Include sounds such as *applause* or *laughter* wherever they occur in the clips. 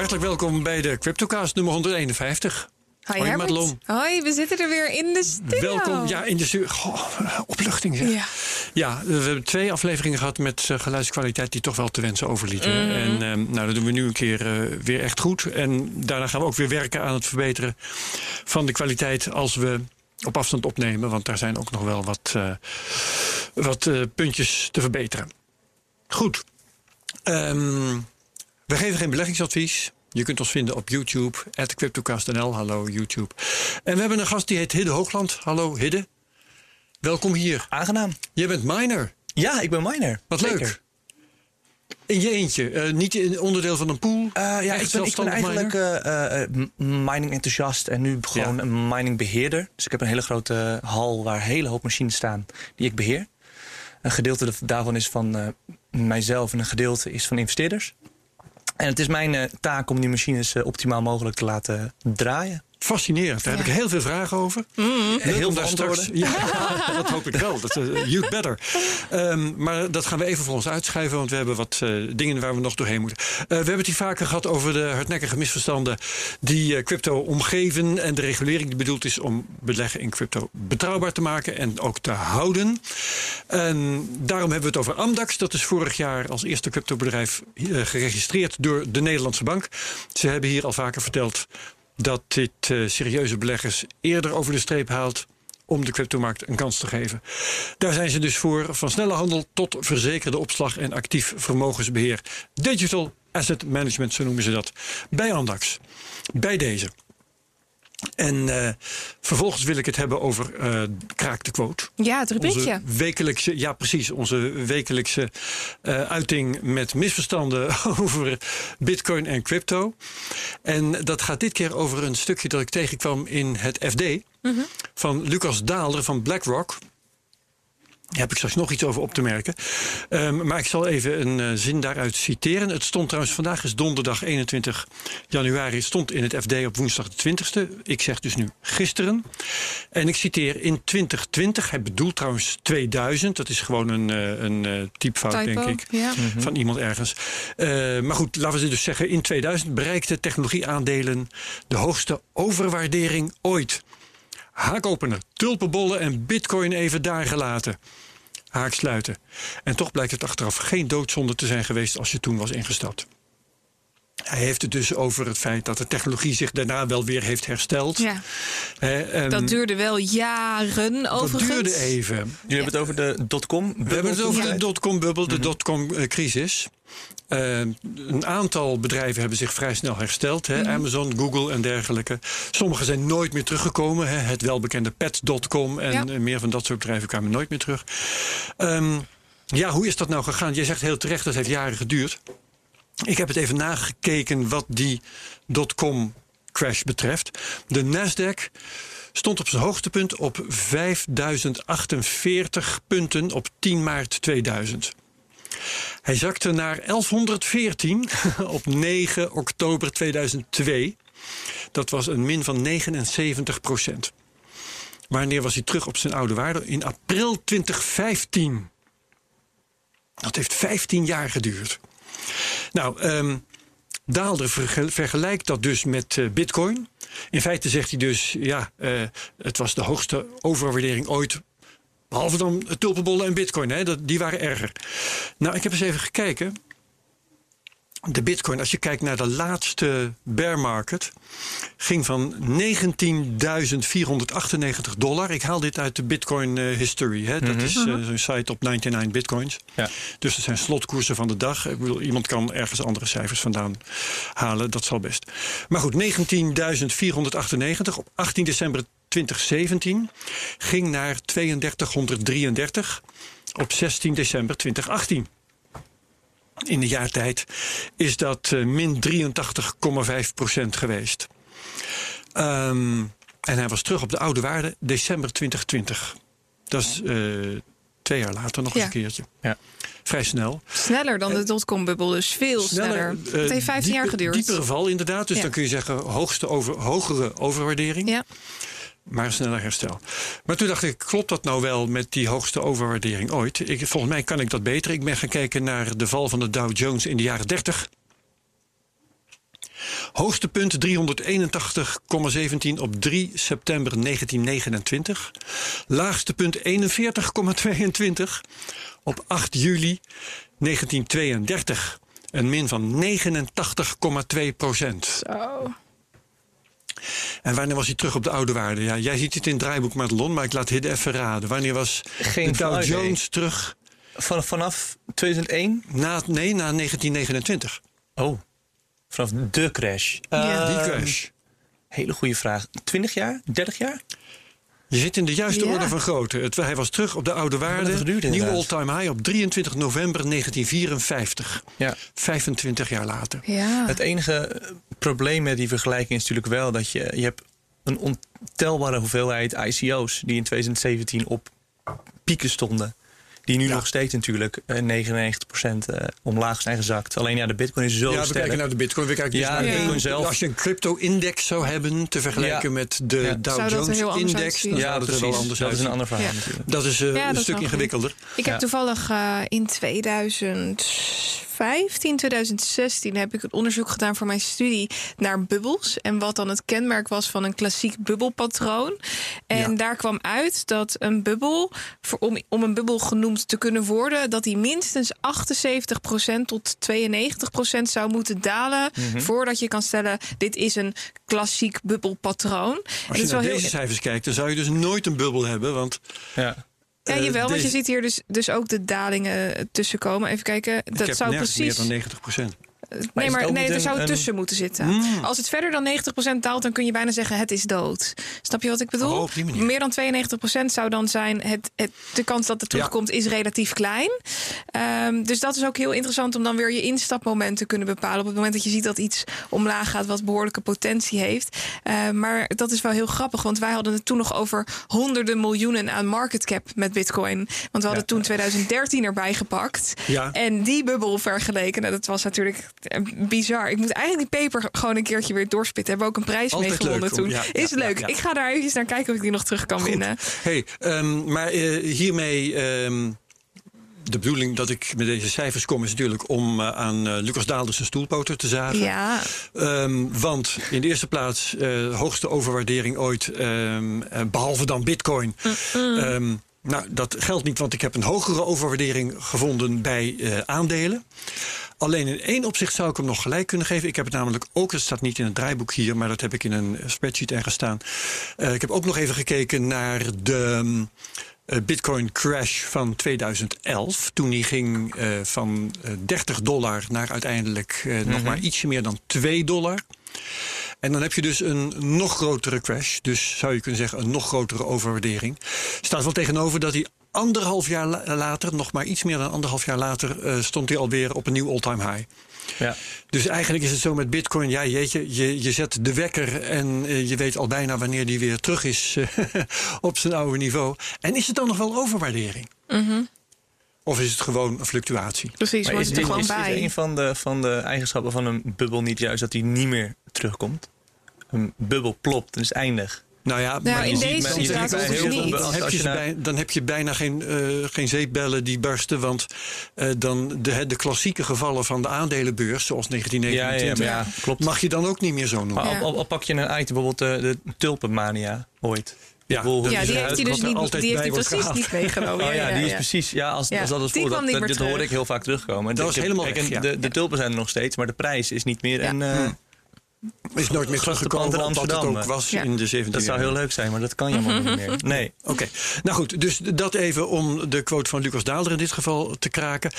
Hartelijk welkom bij de CryptoCast nummer 151. Hoi, Hoi. Madelon. Hoi, we zitten er weer in de studio. Welkom. Ja, in de studio. Goh, opluchting zeg. Ja. Ja, we hebben twee afleveringen gehad met eh, geluidskwaliteit die toch wel te wensen overlieten. Mhm. En ehm, nou, dat doen we nu een keer eh, weer echt goed. En daarna gaan we ook weer werken aan het verbeteren van de kwaliteit als we op afstand opnemen. Want daar zijn ook nog wel wat, eh, wat puntjes te verbeteren. Goed. Ehm, we geven geen beleggingsadvies. Je kunt ons vinden op YouTube, at CryptoCast.nl. Hallo YouTube. En we hebben een gast die heet Hidde Hoogland. Hallo Hidde. Welkom hier. Aangenaam. Jij bent miner. Ja, ik ben miner. Wat Zeker. leuk. In je eentje. eh, niet in onderdeel van een pool. Eh, ja, ik ben, ik ben zelfstandig eigenlijk eh, mining enthousiast en nu gewoon Ja. een mining beheerder. Dus ik heb een hele grote hal waar een hele hoop machines staan die ik beheer. Een gedeelte daarvan is van mijzelf en een gedeelte is van investeerders. En het is mijn eh, taak om die machines eh, optimaal mogelijk te laten draaien. Fascinerend. Daar heb ik heel veel vragen over. Leuk Heel veel straks-. Ja, *laughs* dat hoop ik wel. Dat, eh, you better. Ehm, maar dat gaan we even voor ons uitschuiven. Want we hebben wat eh, dingen waar we nog doorheen moeten. Eh, we hebben het hier vaker gehad over de hardnekkige misverstanden. die crypto omgeven. En de regulering die bedoeld is om beleggen in crypto betrouwbaar te maken. en ook te houden. En daarom hebben we het over Amdax. Dat is vorig jaar als eerste cryptobedrijf geregistreerd door de Nederlandse Bank. Ze hebben hier al vaker verteld dat dit eh, serieuze beleggers eerder over de streep haalt om de cryptomarkt een kans te geven. Daar zijn ze dus voor, van snelle handel tot verzekerde opslag en actief vermogensbeheer. Digital Asset Management, zo noemen ze dat, bij Andax. Bij deze. En eh, vervolgens wil ik het hebben over eh Kraak de Quote. Ja, het rubriekje. Onze wekelijkse, ja precies, onze wekelijkse eh, uiting met misverstanden *laughs* over bitcoin en crypto. En dat gaat dit keer over een stukje dat ik tegenkwam in het FD van Lucas Daalder van BlackRock. Daar heb ik straks nog iets over op te merken. Ehm, maar ik zal even een eh, zin daaruit citeren. Het stond trouwens, vandaag is donderdag 21 januari, stond in het FD op woensdag de 20ste. Ik zeg dus nu gisteren. En ik citeer in 2020, hij bedoelt trouwens 2000. Dat is gewoon een, eh, een eh, typfout, Typo. denk ik. Ja. Van iemand ergens. Maar goed, laten we dus zeggen, in 2000 bereikten technologieaandelen de hoogste overwaardering ooit. Haakopener, tulpenbollen en bitcoin even daar gelaten. Haak sluiten. En toch blijkt het achteraf geen doodzonde te zijn geweest als je toen was ingestapt. Hij heeft het dus over het feit dat de technologie zich daarna wel weer heeft hersteld. Ja, Hè, en dat duurde wel jaren dat overigens. duurde even. Jullie hebben het over de dotcom. We hebben het over Ja. de dotcom-bubbel, de dotcom-crisis. Eh, een aantal bedrijven hebben zich vrij snel hersteld. Hè? Amazon, Google en dergelijke. Sommige zijn nooit meer teruggekomen. Hè? Het welbekende pet.com en Ja. meer van dat soort bedrijven kwamen nooit meer terug. Ehm, ja, hoe is dat nou gegaan? Jij zegt heel terecht, dat heeft jaren geduurd. Ik heb het even nagekeken wat die dotcom crash betreft. De Nasdaq stond op zijn hoogtepunt op 5048 punten op 10 maart 2000. Hij zakte naar 1114 *laughs* op 9 oktober 2002. Dat was een min van 79 procent. Wanneer was hij terug op zijn oude waarde? In april 2015. Dat heeft 15 jaar geduurd. Nou, ehm Daalder verge- vergelijkt dat dus met eh, Bitcoin. In feite zegt hij dus: ja, eh, het was de hoogste overwaardering ooit. Behalve dan tulpenbollen en Bitcoin, hè, dat, die waren erger. Nou, ik heb eens even gekeken. De Bitcoin, als je kijkt naar de laatste bear market, ging van 19.498 dollar. Ik haal dit uit de Bitcoin eh, History. Hè. Dat is eh, zo'n site op 99 Bitcoins. Ja. Dus dat zijn slotkoersen van de dag. Ik bedoel, iemand kan ergens andere cijfers vandaan halen. Dat zal best. Maar goed, 19.498 op 18 december 2017 ging naar 3233 op 16 december 2018. In een jaar tijd is dat eh, min 83,5 procent geweest. Ehm, en hij was terug op de oude waarde december 2020. Dat is eh, twee jaar later nog Ja. eens een keertje. Ja. Vrij snel. Sneller dan de dotcom-bubbel, dus veel sneller. eh, het heeft 15 jaar dieper- geduurd. Diepere val inderdaad. Dus Ja. dan kun je zeggen hoogste over, hogere overwaardering. Ja. Maar sneller herstel. Maar toen dacht ik, klopt dat nou wel met die hoogste overwaardering ooit? Ik, volgens mij kan ik dat beter. Ik ben gaan kijken naar de val van de Dow Jones in de jaren 30. Hoogste punt 381,17 op 3 september 1929. Laagste punt 41,22 op 8 juli 1932. Een min van 89,2 procent. En wanneer was hij terug op de oude waarde? Ja, jij ziet het in het draaiboek Madelon, maar ik laat Hidde even raden. Wanneer was Geen de Dow. Jones terug? Van, vanaf 2001? Na, nee, na 1929. Oh, vanaf de crash. Ja. Die Ehm, crash. Hele goede vraag. 20 jaar? 30 jaar? Je zit in de juiste Ja. orde van grootte. Het, hij was terug op de oude waarde. geduurd Nieuwe all-time high op 23 november 1954. Ja. 25 jaar later. Ja. Het enige eh, probleem met die vergelijking is natuurlijk wel dat je, je hebt een ontelbare hoeveelheid ICO's die in 2017 op pieken stonden. Die nu Ja. nog steeds natuurlijk eh, 99% eh, omlaag zijn gezakt. Alleen ja, de bitcoin is zo ja, we sterk. kijken naar de bitcoin. We kijken dus Ja, naar de bitcoin zelf. Als je een crypto-index zou hebben te vergelijken Ja. met de Ja. Dow Zou dat Jones heel anders index, uitzien? dan ja, er precies. wel anders dat is een ander verhaal Ja. natuurlijk. Dat is eh, Ja, dat een is stuk ingewikkelder. Ik heb Ja. toevallig eh, in 2015, 2016 heb ik een onderzoek gedaan voor mijn studie naar bubbels. En wat dan het kenmerk was van een klassiek bubbelpatroon. En Ja. daar kwam uit dat een bubbel, voor, om, om een bubbel genoemd te kunnen worden, dat die minstens 78% tot 92% zou moeten dalen. Mhm. Voordat je kan stellen, dit is een klassiek bubbelpatroon. Als je naar heel deze cijfers kijkt, dan zou je dus nooit een bubbel hebben. Want Ja. Ja, eh, jawel, want je deze- ziet hier dus, dus ook de dalingen tussenkomen. Even kijken, ik dat heb zou nergens precies... meer dan 90 procent. Nee, het maar nee, er een- zou een- tussen moeten zitten. Mm. Als het verder dan 90% daalt, dan kun je bijna zeggen het is dood. Snap je wat ik bedoel? Oh. Meer dan 92% zou dan zijn, het, het, de kans dat het Ja. terugkomt is relatief klein. Ehm, dus dat is ook heel interessant om dan weer je instapmoment te kunnen bepalen. Op het moment dat je ziet dat iets omlaag gaat wat behoorlijke potentie heeft. Ehm, maar dat is wel heel grappig, want wij hadden het toen nog over honderden miljoenen aan market cap met bitcoin. Want we hadden Ja. toen 2013 erbij gepakt. Ja. En die bubbel vergeleken, nou, dat was natuurlijk bizar. Ik moet eigenlijk die paper gewoon een keertje weer doorspitten. Hebben we ook een prijs Altijd mee gewonnen leuk toen. ja, is ja, leuk. ja. Ik ga daar even naar kijken of ik die nog terug kan Goed. winnen. Hey, ehm, maar eh, hiermee. ehm, de bedoeling dat ik met deze cijfers kom is natuurlijk om eh, aan eh, Lucas Daalders zijn stoelpoter te zagen. Ja, Ehm, want in de eerste plaats hoogste overwaardering ooit, behalve dan Bitcoin. Ehm, nou, dat geldt niet, want ik heb een hogere overwaardering gevonden bij eh, aandelen. Alleen in één opzicht zou ik hem nog gelijk kunnen geven. Ik heb het namelijk ook, het staat niet in het draaiboek hier, maar dat heb ik in een spreadsheet ergens staan. Eh, ik heb ook nog even gekeken naar de eh, Bitcoin crash van 2011. Toen die ging van eh, 30 dollar naar uiteindelijk nog maar ietsje meer dan 2 dollar. En dan heb je dus een nog grotere crash. Dus zou je kunnen zeggen een nog grotere overwaardering. Staat wel tegenover dat hij anderhalf jaar la- later, nog maar iets meer dan anderhalf jaar later, eh, stond hij alweer op een nieuw all-time high. Ja. Dus eigenlijk is het zo met Bitcoin, ja, jeetje, je, je zet de wekker en eh, je weet al bijna wanneer die weer terug is eh, *laughs* op zijn oude niveau. En is het dan nog wel overwaardering? Of is het gewoon een fluctuatie? precies. Maar is, het er gewoon is, is bij. een van de, van de eigenschappen van een bubbel niet juist dat hij niet meer terugkomt? Een bubbel plopt en is eindig. Nou ja, Nou, maar in deze situatie je ziet dus bij niet. heel veel- Dan heb, Als je bij- dan heb je bijna geen, eh, geen zeepbellen die barsten. Want eh, dan de, de klassieke gevallen van de aandelenbeurs, zoals Ja, ja, 1929, maar ja, klopt. mag je dan ook niet meer zo noemen. Maar Ja. al, al, al pak je een item, bijvoorbeeld de, de tulpenmania ooit. Ja, dat *laughs* Ja, is die heeft hij dus niet, altijd die heeft hij precies gehaald. niet meegenomen. Oh ja, die is ja. precies. Ja, als, Ja, als dat is die voor, dat, meer dit hoor ik heel vaak terugkomen. Dat heb- helemaal ja. de, de tulpen zijn er nog steeds, maar de prijs is niet meer. Ja. En, eh, Is nooit meer teruggekomen in wat het Amsterdam, ook was Ja. in de 17e Dat zou heel leuk zijn, maar dat kan je helemaal *laughs* niet meer. Nee. Oké, nou goed, dus dat even om de quote van Lucas Daalder in dit geval te kraken.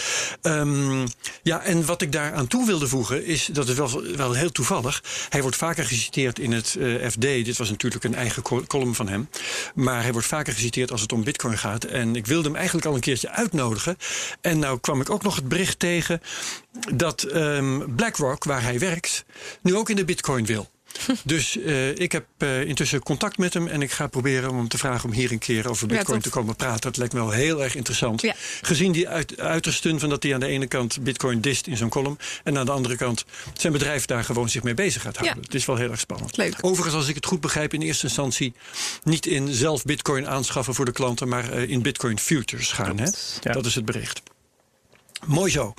Ehm, ja, en wat ik daar aan toe wilde voegen is, dat is wel, wel heel toevallig. Hij wordt vaker geciteerd in het eh, FD. Dit was natuurlijk een eigen col- column van hem. Maar hij wordt vaker geciteerd als het om bitcoin gaat. En ik wilde hem eigenlijk al een keertje uitnodigen. En nou kwam ik ook nog het bericht tegen dat ehm, BlackRock, waar hij werkt, nu ook in de bitcoin wil. *laughs* Dus eh, ik heb eh, intussen contact met hem en ik ga proberen om hem te vragen om hier een keer over Bitcoin te komen praten. Dat lijkt me wel heel erg interessant. Ja. Gezien die uit, uitersten van dat hij aan de ene kant Bitcoin dist in zo'n column en aan de andere kant zijn bedrijf daar gewoon zich mee bezig gaat houden. Ja. Het is wel heel erg spannend. Leuk. Overigens, als ik het goed begrijp, in eerste instantie niet in zelf Bitcoin aanschaffen voor de klanten, maar eh, in Bitcoin futures gaan. Hè? Ja. Dat is het bericht. Mooi zo.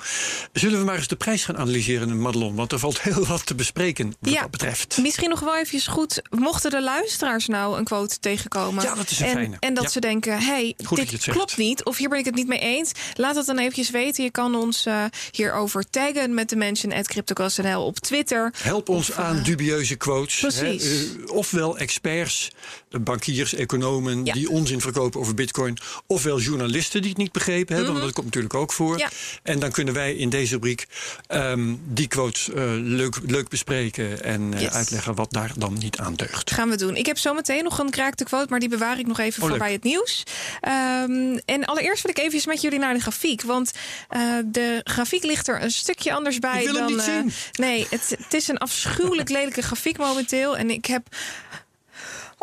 Zullen we maar eens de prijs gaan analyseren, Madelon? Want er valt *laughs* heel wat te bespreken wat Ja. dat betreft. Misschien nog wel even goed, mochten de luisteraars nou een quote tegenkomen. Ja, dat is een en, fijne. En dat Ja. ze denken, hey, dit zegt. klopt niet. Of hier ben ik het niet mee eens. Laat het dan eventjes weten. Je kan ons eh, hierover taggen met de mention at CryptoCastNL op Twitter. Help ons Of, eh, aan dubieuze quotes. precies. hè. Eh, ofwel experts, bankiers, economen Ja. die onzin verkopen over bitcoin. Ofwel journalisten die het niet begrepen hebben, want dat komt natuurlijk ook voor. Mhm. Ja. En dan kunnen wij in deze rubriek ehm, die quotes eh, leuk, leuk bespreken en eh, uitleggen wat daar dan niet aan deugt. Gaan we doen. Ik heb zometeen nog een kraakte quote, maar die bewaar ik nog even Oh, voor bij het nieuws. Ehm, en allereerst wil ik even met jullie naar de grafiek. Want eh, de grafiek ligt er een stukje anders bij Ik wil hem dan. niet eh, zien. nee, het, het is een afschuwelijk lelijke grafiek momenteel. En ik heb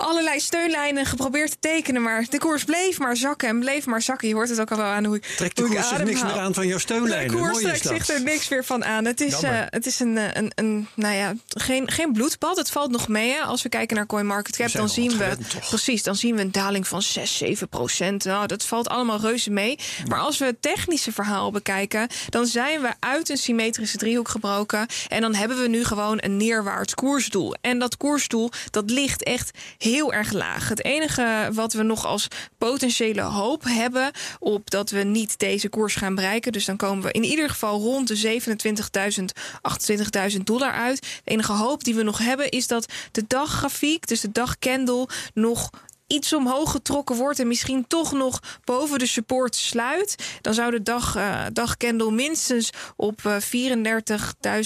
allerlei steunlijnen geprobeerd te tekenen, maar de koers bleef maar zakken en bleef maar zakken. Je hoort het ook al wel aan hoe, ik- Trekt de koers zich niks meer aan van jouw steunlijnen? De koers trekt zich er niks meer van aan. Het is, eh, het is een, eh, een, een, nou ja, geen, geen bloedbad. Het valt nog mee. Hè. Als we kijken naar CoinMarketCap, dan zien we toch? precies, dan zien we een daling van 6, 7 procent. Nou, dat valt allemaal reuze mee. Maar als we het technische verhaal bekijken, dan zijn we uit een symmetrische driehoek gebroken. En dan hebben we nu gewoon een neerwaarts koersdoel. En dat koersdoel, dat ligt echt heel erg laag. Het enige wat we nog als potentiële hoop hebben op dat we niet deze koers gaan bereiken. Dus dan komen we in ieder geval rond de 27.000, 28.000 dollar uit. De enige hoop die we nog hebben is dat de daggrafiek, dus de dagcandle, nog iets omhoog getrokken wordt en misschien toch nog boven de support sluit, dan zou de dag, dagcandle minstens op eh,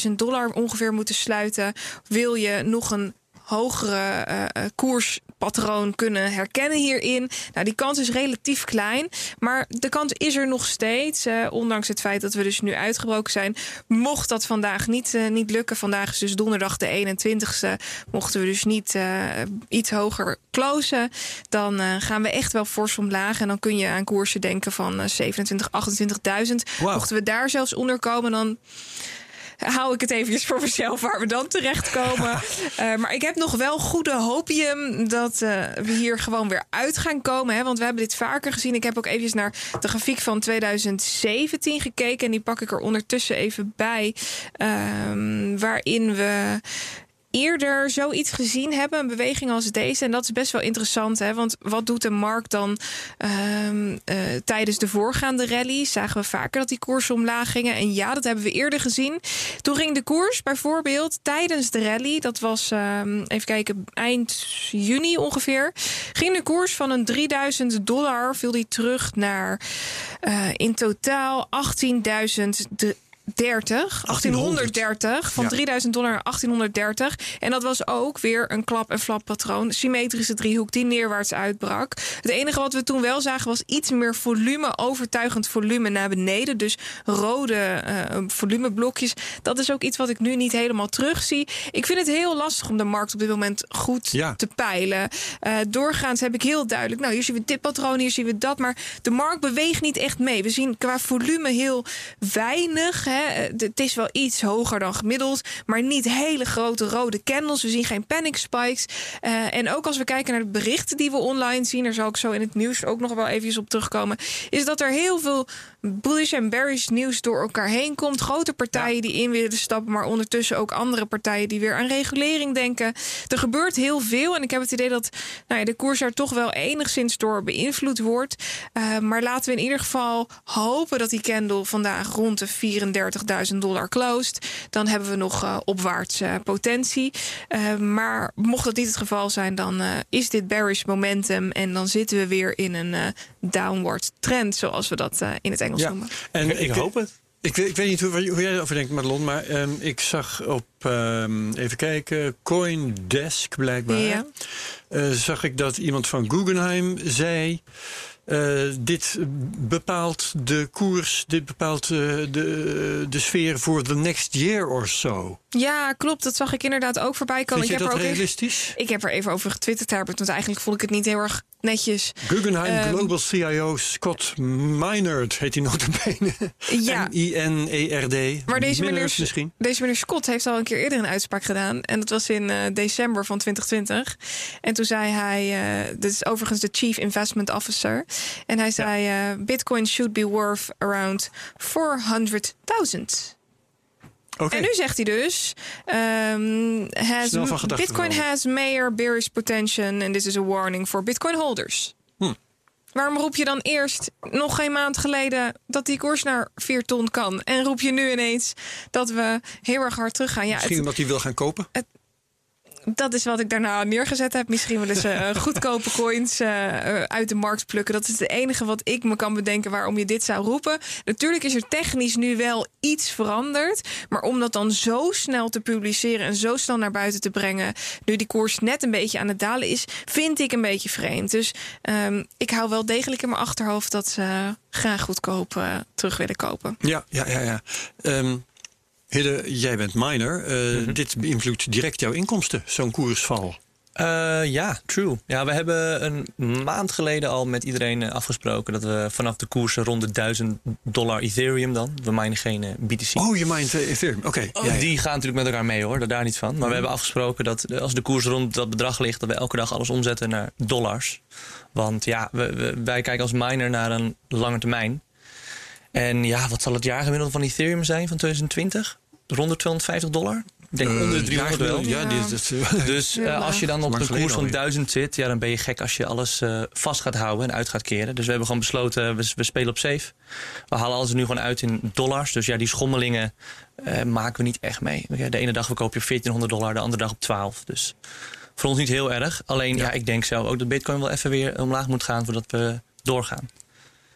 34.000 dollar ongeveer moeten sluiten. Wil je nog een hogere eh, eh, koerspatroon kunnen herkennen hierin. Nou, die kans is relatief klein, maar de kans is er nog steeds. eh, ondanks het feit dat we dus nu uitgebroken zijn. Mocht dat vandaag niet, niet lukken, vandaag is dus donderdag de 21ste, mochten we dus niet iets hoger closen, dan gaan we echt wel fors omlaag. En dan kun je aan koersen denken van eh, 27, 28.000. Wauw. Mochten we daar zelfs onder komen, dan hou ik het eventjes voor mezelf waar we dan terechtkomen. *laughs* Eh maar ik heb nog wel goede hopium dat eh, we hier gewoon weer uit gaan komen. Hè? Want we hebben dit vaker gezien. Ik heb ook eventjes naar de grafiek van 2017 gekeken. En die pak ik er ondertussen even bij. Ehm, waarin we eerder zoiets gezien hebben, een beweging als deze. En dat is best wel interessant, hè? want wat doet de markt dan ehm, eh, tijdens de voorgaande rally? Zagen we vaker dat die koersen omlaag gingen. En ja, dat hebben we eerder gezien. Toen ging de koers bijvoorbeeld tijdens de rally, dat was ehm, even kijken, eind juni ongeveer, ging de koers van een 3000 dollar, viel die terug naar eh, in totaal 18.000 30, 1830, van Ja. 3000 dollar naar 1830. En dat was ook weer een klap- en flappatroon. Symmetrische driehoek die neerwaarts uitbrak. Het enige wat we toen wel zagen was iets meer volume, overtuigend volume naar beneden. Dus rode eh, volumeblokjes. Dat is ook iets wat ik nu niet helemaal terugzie. Ik vind het heel lastig om de markt op dit moment goed Ja. te peilen. Eh, doorgaans heb ik heel duidelijk, nou hier zien we dit patroon, hier zien we dat. Maar de markt beweegt niet echt mee. We zien qua volume heel weinig. Het is wel iets hoger dan gemiddeld, maar niet hele grote rode candles. We zien geen panic spikes. Eh, en ook als we kijken naar de berichten die we online zien, daar zal ik zo in het nieuws ook nog wel eventjes op terugkomen, is dat er heel veel bullish en bearish nieuws door elkaar heen komt. Grote partijen die in willen stappen, maar ondertussen ook andere partijen die weer aan regulering denken. Er gebeurt heel veel en ik heb het idee dat nou ja, de koers daar toch wel enigszins door beïnvloed wordt. Eh, maar laten we in ieder geval hopen dat die candle vandaag rond de 34.000 dollar closed. Dan hebben we nog eh, opwaarts eh, potentie. Maar mocht dat niet het geval zijn, dan is dit bearish momentum en dan zitten we weer in een downward trend, zoals we dat in het Engels Ja. noemen. En Ik, hoop het. Ik weet, ik weet niet hoe, hoe jij erover denkt, Madelon, maar ehm, ik zag op, ehm, even kijken, Coindesk blijkbaar, Ja. eh, zag ik dat iemand van Guggenheim zei, eh, dit bepaalt de koers, dit bepaalt eh, de, de sfeer voor the next year or so. Ja, klopt. Dat zag ik inderdaad ook voorbij komen. Vind je ik heb dat er ook even, realistisch? ik heb er even over getwitterd, Herbert. Want eigenlijk vond ik het niet heel erg netjes. Guggenheim Ehm, Global CIO Scott Minerd heet hij notabene. *laughs* Ja. M-I-N-E-R-D. Maar deze meneer, misschien. deze meneer Scott heeft al een keer eerder een uitspraak gedaan. En dat was in eh, december van 2020. En toen zei hij, dit is overigens de Chief Investment Officer. En hij zei, eh, Bitcoin should be worth around 400.000. Oké. En nu zegt hij dus: ehm, has, Bitcoin has major bearish potential and this is a warning for Bitcoin holders. Hm. Waarom roep je dan eerst nog geen maand geleden dat die koers naar 4 ton kan? En roep je nu ineens dat we heel erg hard teruggaan? Ja, Misschien het, omdat hij wil gaan kopen. Dat is wat ik daarna neergezet heb. Misschien wel eens eh, goedkope coins eh, eh, uit de markt plukken. Dat is het enige wat ik me kan bedenken waarom je dit zou roepen. Natuurlijk is er technisch nu wel iets veranderd. Maar om dat dan zo snel te publiceren en zo snel naar buiten te brengen. nu die koers net een beetje aan het dalen is, vind ik een beetje vreemd. Dus ehm, ik hou wel degelijk in mijn achterhoofd dat ze graag goedkoop terug willen kopen. Ja, ja, ja. ja. Ehm, Hidde, jij bent miner. Eh, Mhm. Dit beïnvloedt direct jouw inkomsten, zo'n koersval. Eh, ja, true. Ja, we hebben een maand geleden al met iedereen eh, afgesproken dat we vanaf de koersen rond de 1000 dollar Ethereum dan, we minen geen BTC. Oh, je eh, Ethereum. Oké. ja, ja. Die gaan natuurlijk met elkaar mee hoor, daar, daar niet van. Maar we hebben afgesproken dat als de koers rond dat bedrag ligt, dat we elke dag alles omzetten naar dollars. Want ja, we, we- wij kijken als miner naar een lange termijn. En ja, wat zal het jaargemiddelde van Ethereum zijn van 2020? Rond de 250 dollar? Ik denk onder de Eh, 300 wel. Ja, dit, *laughs* Dus eh, als je dan op geleden koers van alweer. 1000 zit, ja, dan ben je gek als je alles eh, vast gaat houden en uit gaat keren. Dus we hebben gewoon besloten, we, we spelen op safe. We halen alles nu gewoon uit in dollars. Dus ja, die schommelingen eh, maken we niet echt mee. De ene dag verkoop je op 1400 dollar, de andere dag op 12. Dus voor ons niet heel erg. Alleen ja, ik denk zelf ook dat Bitcoin wel even weer omlaag moet gaan voordat we doorgaan.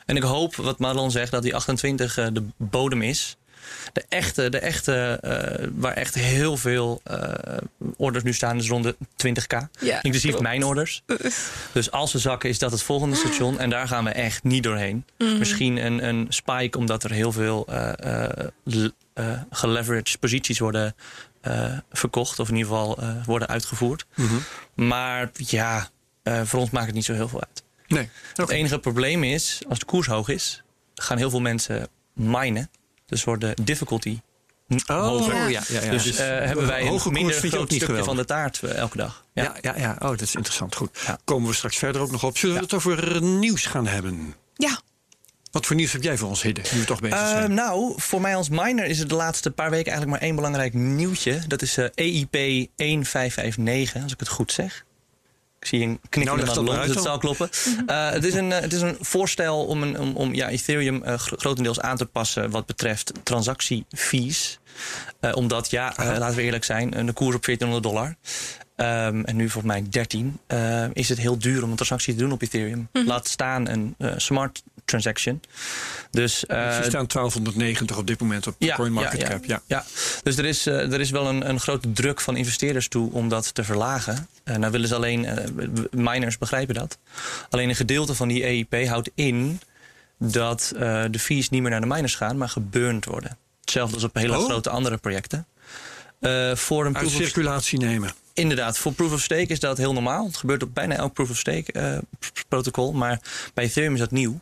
En ik hoop, wat Marlon zegt, dat die 28 eh, de bodem is. De echte, de echte eh, waar echt heel veel eh, orders nu staan, is rond de 20k. Ja, Inclusief klopt. mijn orders. Dus als we zakken, is dat het volgende station. En daar gaan we echt niet doorheen. Mhm. Misschien een, een spike, omdat er heel veel eh eh, eh, geleveraged posities worden eh, verkocht. Of in ieder geval eh, worden uitgevoerd. Mhm. Maar ja, eh, voor ons maakt het niet zo heel veel uit. Nee. Het enige probleem is, als de koers hoog is, gaan heel veel mensen minen. Dus wordt de difficulty Oh, hoger. ja. Ja. Ja, ja, Dus Dus, eh, hebben wij hoge een koers minder groot stukje geweldig. van de taart eh, elke dag. Ja. Ja, ja, ja. Oh, dat is interessant. Goed. Ja. Komen we straks verder ook nog op. Zullen we het over eh, nieuws gaan hebben? Ja, Wat voor nieuws heb jij voor ons, Hidde? Nu we toch bezig Eh, zijn. nou, voor mij als miner is er de laatste paar weken eigenlijk maar één belangrijk nieuwtje. Dat is eh, EIP 1559, als ik het goed zeg. Ik zie een knikje Nou, dat de uit kloppen. *laughs* Eh, het, is een, eh, het is een voorstel om, een, om, om ja, Ethereum eh, gro- grotendeels aan te passen wat betreft transactiefees. Eh, omdat, ja, laten we eerlijk zijn, een koers op 1400 dollar. ehm, en nu volgens mij 13. eh, is het heel duur om een transactie te doen op Ethereum. Laat staan een smart transaction. Dus, eh, Ze staan 1290 op dit moment op ja, CoinMarketCap. Ja, ja. dus er is, eh, er is wel een, een grote druk van investeerders toe om dat te verlagen. Uh, nou willen ze alleen, eh, miners begrijpen dat. Alleen een gedeelte van die EIP houdt in dat eh, de fees niet meer naar de miners gaan, maar geburnt worden. Hetzelfde als op hele Oh. grote andere projecten. Eh, voor een Uit proof of circulatie nemen. Inderdaad, voor proof of stake is dat heel normaal. Het gebeurt op bijna elk proof of stake eh, protocol. Maar bij Ethereum is dat nieuw.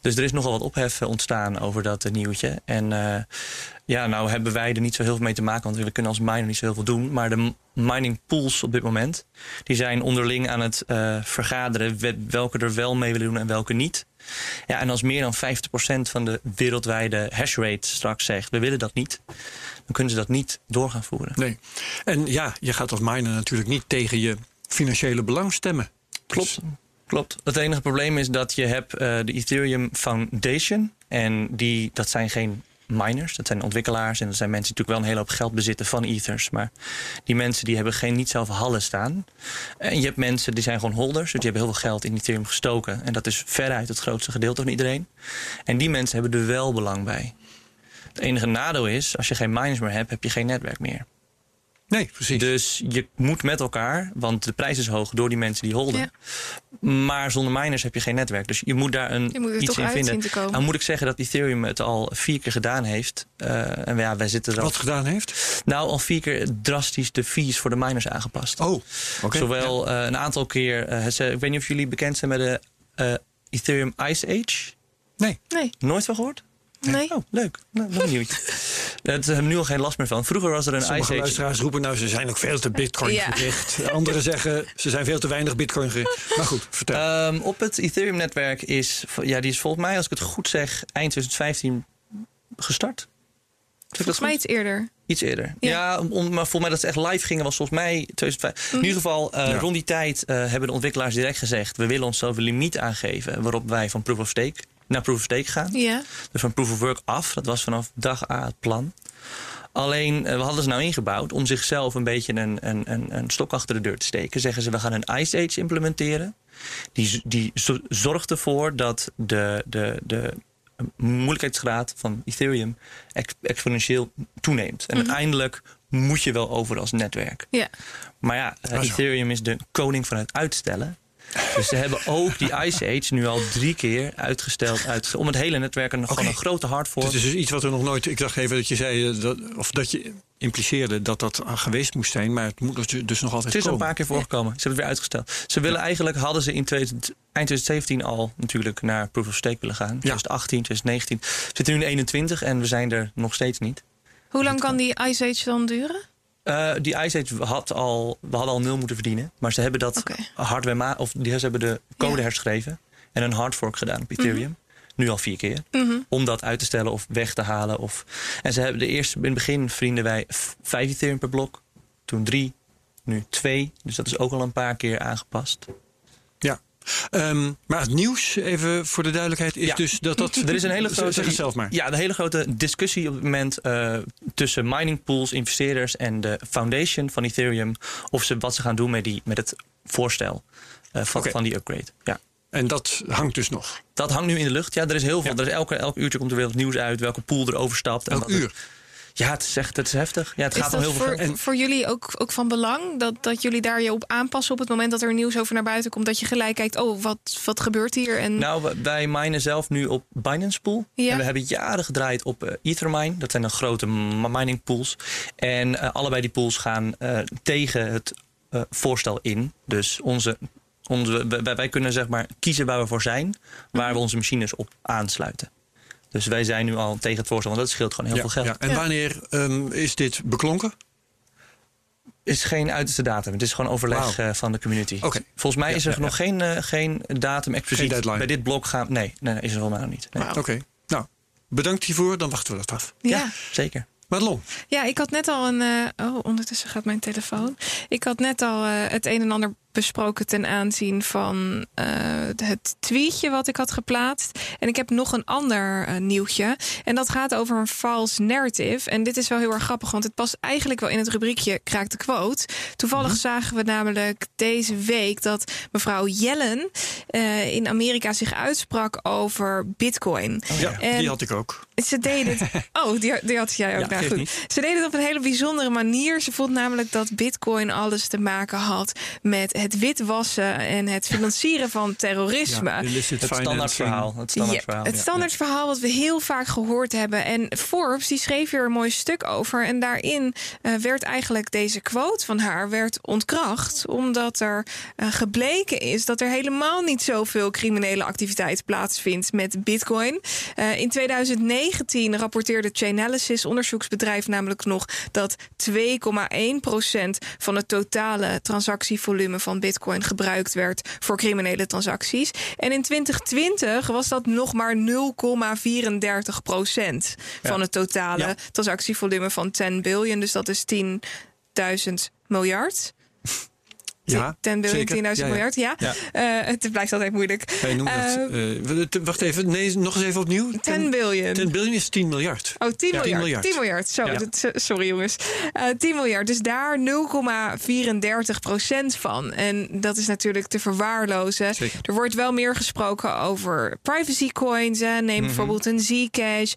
Dus er is nogal wat ophef eh, ontstaan over dat eh, nieuwtje. En eh, ja, nou hebben wij er niet zo heel veel mee te maken, want we kunnen als miner niet zo heel veel doen. Maar de mining pools op dit moment, die zijn onderling aan het vergaderen we- welke er wel mee willen doen en welke niet. Ja, en als meer dan 50% van de wereldwijde hashrate straks zegt, we willen dat niet, dan kunnen ze dat niet door gaan voeren. Nee. En ja, je gaat als miner natuurlijk niet tegen je financiële belang stemmen. Klopt. Klopt. Het enige probleem is dat je hebt eh, de Ethereum Foundation. En die, dat zijn geen miners, dat zijn ontwikkelaars. En dat zijn mensen die natuurlijk wel een hele hoop geld bezitten van ethers. Maar die mensen die hebben geen, niet zelf hallen staan. En je hebt mensen die zijn gewoon holders. Dus die hebben heel veel geld in Ethereum gestoken. En dat is veruit het grootste gedeelte van iedereen. En die mensen hebben er wel belang bij. Het enige nadeel is, als je geen miners meer hebt, heb je geen netwerk meer. Nee, precies. Dus je moet met elkaar, want de prijs is hoog door die mensen die holden. Maar zonder miners heb je geen netwerk. Dus je moet daar een, Je moet er iets toch in uit vinden. zien te komen. Nou moet ik zeggen dat Ethereum het al vier keer gedaan heeft. Eh, en ja, wij zitten er al, Wat gedaan heeft? nou al vier keer drastisch de fees voor de miners aangepast. Oh, oké. Zowel eh, een aantal keer, eh, ze- ik weet niet of jullie bekend zijn met de eh, Ethereum Ice Age. Nee. Nee, Nooit van gehoord? Nee. Oh, leuk. Nou, nieuwtje. *laughs* Daar hebben we nu al geen last meer van. Vroeger was er een Sommige Ice Age. luisteraars roepen nou, ze zijn ook veel te bitcoin Ja. gericht. Anderen *laughs* zeggen, ze zijn veel te weinig bitcoin gericht. Maar goed, vertel. Ehm, op het Ethereum-netwerk is, ja, die is volgens mij, als ik het goed zeg, eind 2015 gestart. Volgens mij iets eerder. Iets eerder. Ja. Ja, om, maar volgens mij dat ze echt live gingen was volgens mij 2005. In ieder geval, eh, Ja. rond die tijd eh, hebben de ontwikkelaars direct gezegd... we willen onszelf een limiet aangeven waarop wij van proof of stake naar proof of stake gaan. Ja. Dus van proof of work af. Dat was vanaf dag A het plan. Alleen, eh, we hadden ze nou ingebouwd om zichzelf een beetje een, een, een, een stok achter de deur te steken. Zeggen ze, we gaan een Ice Age implementeren. Die, die zo- zorgt ervoor dat de, de, de moeilijkheidsgraad van Ethereum ex- exponentieel toeneemt. En uiteindelijk moet je wel over als netwerk. Ja. Maar ja, eh. Ethereum is de koning van het uitstellen. Dus ze hebben ook die Ice Age nu al drie keer uitgesteld. uitgesteld om het hele netwerk een, gewoon Oké. een grote hard voor. Het is dus iets wat we nog nooit. Ik dacht even dat je zei. eh, Dat, of dat je impliceerde dat dat geweest moest zijn. Maar het moet dus- nog altijd Het is al een paar keer voorgekomen. Ze hebben het weer uitgesteld. Ze willen eigenlijk, hadden ze in 2000 eind 2017 al natuurlijk naar Proof of Stake willen gaan. 2018, 2019. We zitten nu in 21 en we zijn er nog steeds niet. Hoe lang kan die Ice Age dan duren? Eh, die Ice Age had al, we hadden al nul moeten verdienen. Maar ze hebben dat Oké. hardware, ma- of die, ze hebben de code Ja. herschreven. En een hard fork gedaan op Ethereum. Nu al vier keer. Mhm. Om dat uit te stellen of weg te halen. Of... En ze hebben de eerste, in het begin vrienden wij vijf Ethereum per blok. Toen drie, nu twee. Dus dat is ook al een paar keer aangepast. Ehm, maar het nieuws, even voor de duidelijkheid, is Ja. dus dat dat. *laughs* Er is een hele grote, Zeg het zelf maar. Ja, de hele grote discussie op het moment eh, tussen mining pools, investeerders en de foundation van Ethereum. Of ze wat ze gaan doen met, die, met het voorstel eh, van, van die upgrade. Ja. En dat hangt dus nog. Dat hangt nu in de lucht. Ja, er is heel veel. Ja. Er is elke, elk uurtje komt er weer wat nieuws uit. Welke pool er overstapt. en Elk het- uur. Ja, het is echt het is heftig. Ja, het Is gaat om dat heel veel voor. En- voor jullie ook, ook van belang? Dat, dat jullie daar je op aanpassen op het moment dat er nieuws over naar buiten komt? Dat je gelijk kijkt, oh, wat, wat gebeurt hier? En, Nou, wij minen zelf nu op Binance Pool. Ja. En we hebben jaren gedraaid op eh, Ethermine. Dat zijn de grote mining pools. En eh, allebei die pools gaan eh, tegen het voorstel in. Dus onze, onze, wij, wij kunnen zeg maar kiezen waar we voor zijn. Waar we onze machines op aansluiten. Dus wij zijn nu al tegen het voorstel. Want dat scheelt gewoon heel Ja, veel geld. ja. En Ja. wanneer ehm, is dit beklonken? is geen uiterste datum. Het is gewoon overleg eh, van de community. Oké. Volgens mij Ja, is er ja, nog Geen, eh, geen datum expliciet. deadline. Bij dit blok gaan. Nee, nee, nee is er volgens mij nog niet. Nee. Oké. Nou, bedankt hiervoor. Dan wachten we dat af. ja. Ja, zeker. Madelon. Ja, ik had net al een. eh, oh, ondertussen gaat mijn telefoon. Ik had net al eh, het een en ander besproken ten aanzien van eh, het tweetje wat ik had geplaatst. En ik heb nog een ander eh, nieuwtje. En dat gaat over een false narrative. En dit is wel heel erg grappig, want het past eigenlijk wel in het rubriekje Kraak de quote. Toevallig zagen we namelijk deze week dat mevrouw Yellen eh, in Amerika zich uitsprak over Bitcoin. Ja, En- die had ik ook. Ze deed het. *laughs* Oh, die, die had jij ook. Ja, nou, goed. niet. Ze deed het op een hele bijzondere manier. Ze vond namelijk dat Bitcoin alles te maken had met het witwassen en het financieren van terrorisme. Ja, Het standaard financing. verhaal. Het standaard Ja, verhaal. het ja. standaard verhaal wat we heel vaak gehoord hebben. En Forbes die schreef hier een mooi stuk over. En daarin eh, werd eigenlijk deze quote van haar werd ontkracht. Omdat er eh, gebleken is dat er helemaal niet zoveel criminele activiteit plaatsvindt met bitcoin. Eh, in 2019 rapporteerde Chainalysis, onderzoeksbedrijf, namelijk nog dat 2,1% van het totale transactievolume van bitcoin gebruikt werd voor criminele transacties. En in 2020 was dat nog maar 0,34 procent van het totale Ja. transactievolume van 10 billion. Dus dat is 10.000 miljard. Ja, 10 biljoen, zeker. 10.000 Ja, ja. miljard. Ja, Ja. Eh, het blijft altijd moeilijk. Wij noemen dat, Eh, eh, wacht even, nee, nog eens even opnieuw. 10 biljoen. 10 biljoen is 10 miljard. Oh, 10 Ja, 10 miljard. miljard. 10 miljard. Zo, dat- sorry jongens. Eh 10 miljard. Dus daar 0,34 procent van. En dat is natuurlijk te verwaarlozen. Zeker. Er wordt wel meer gesproken over privacy coins. Hè. Neem Mhm. bijvoorbeeld een Zcash.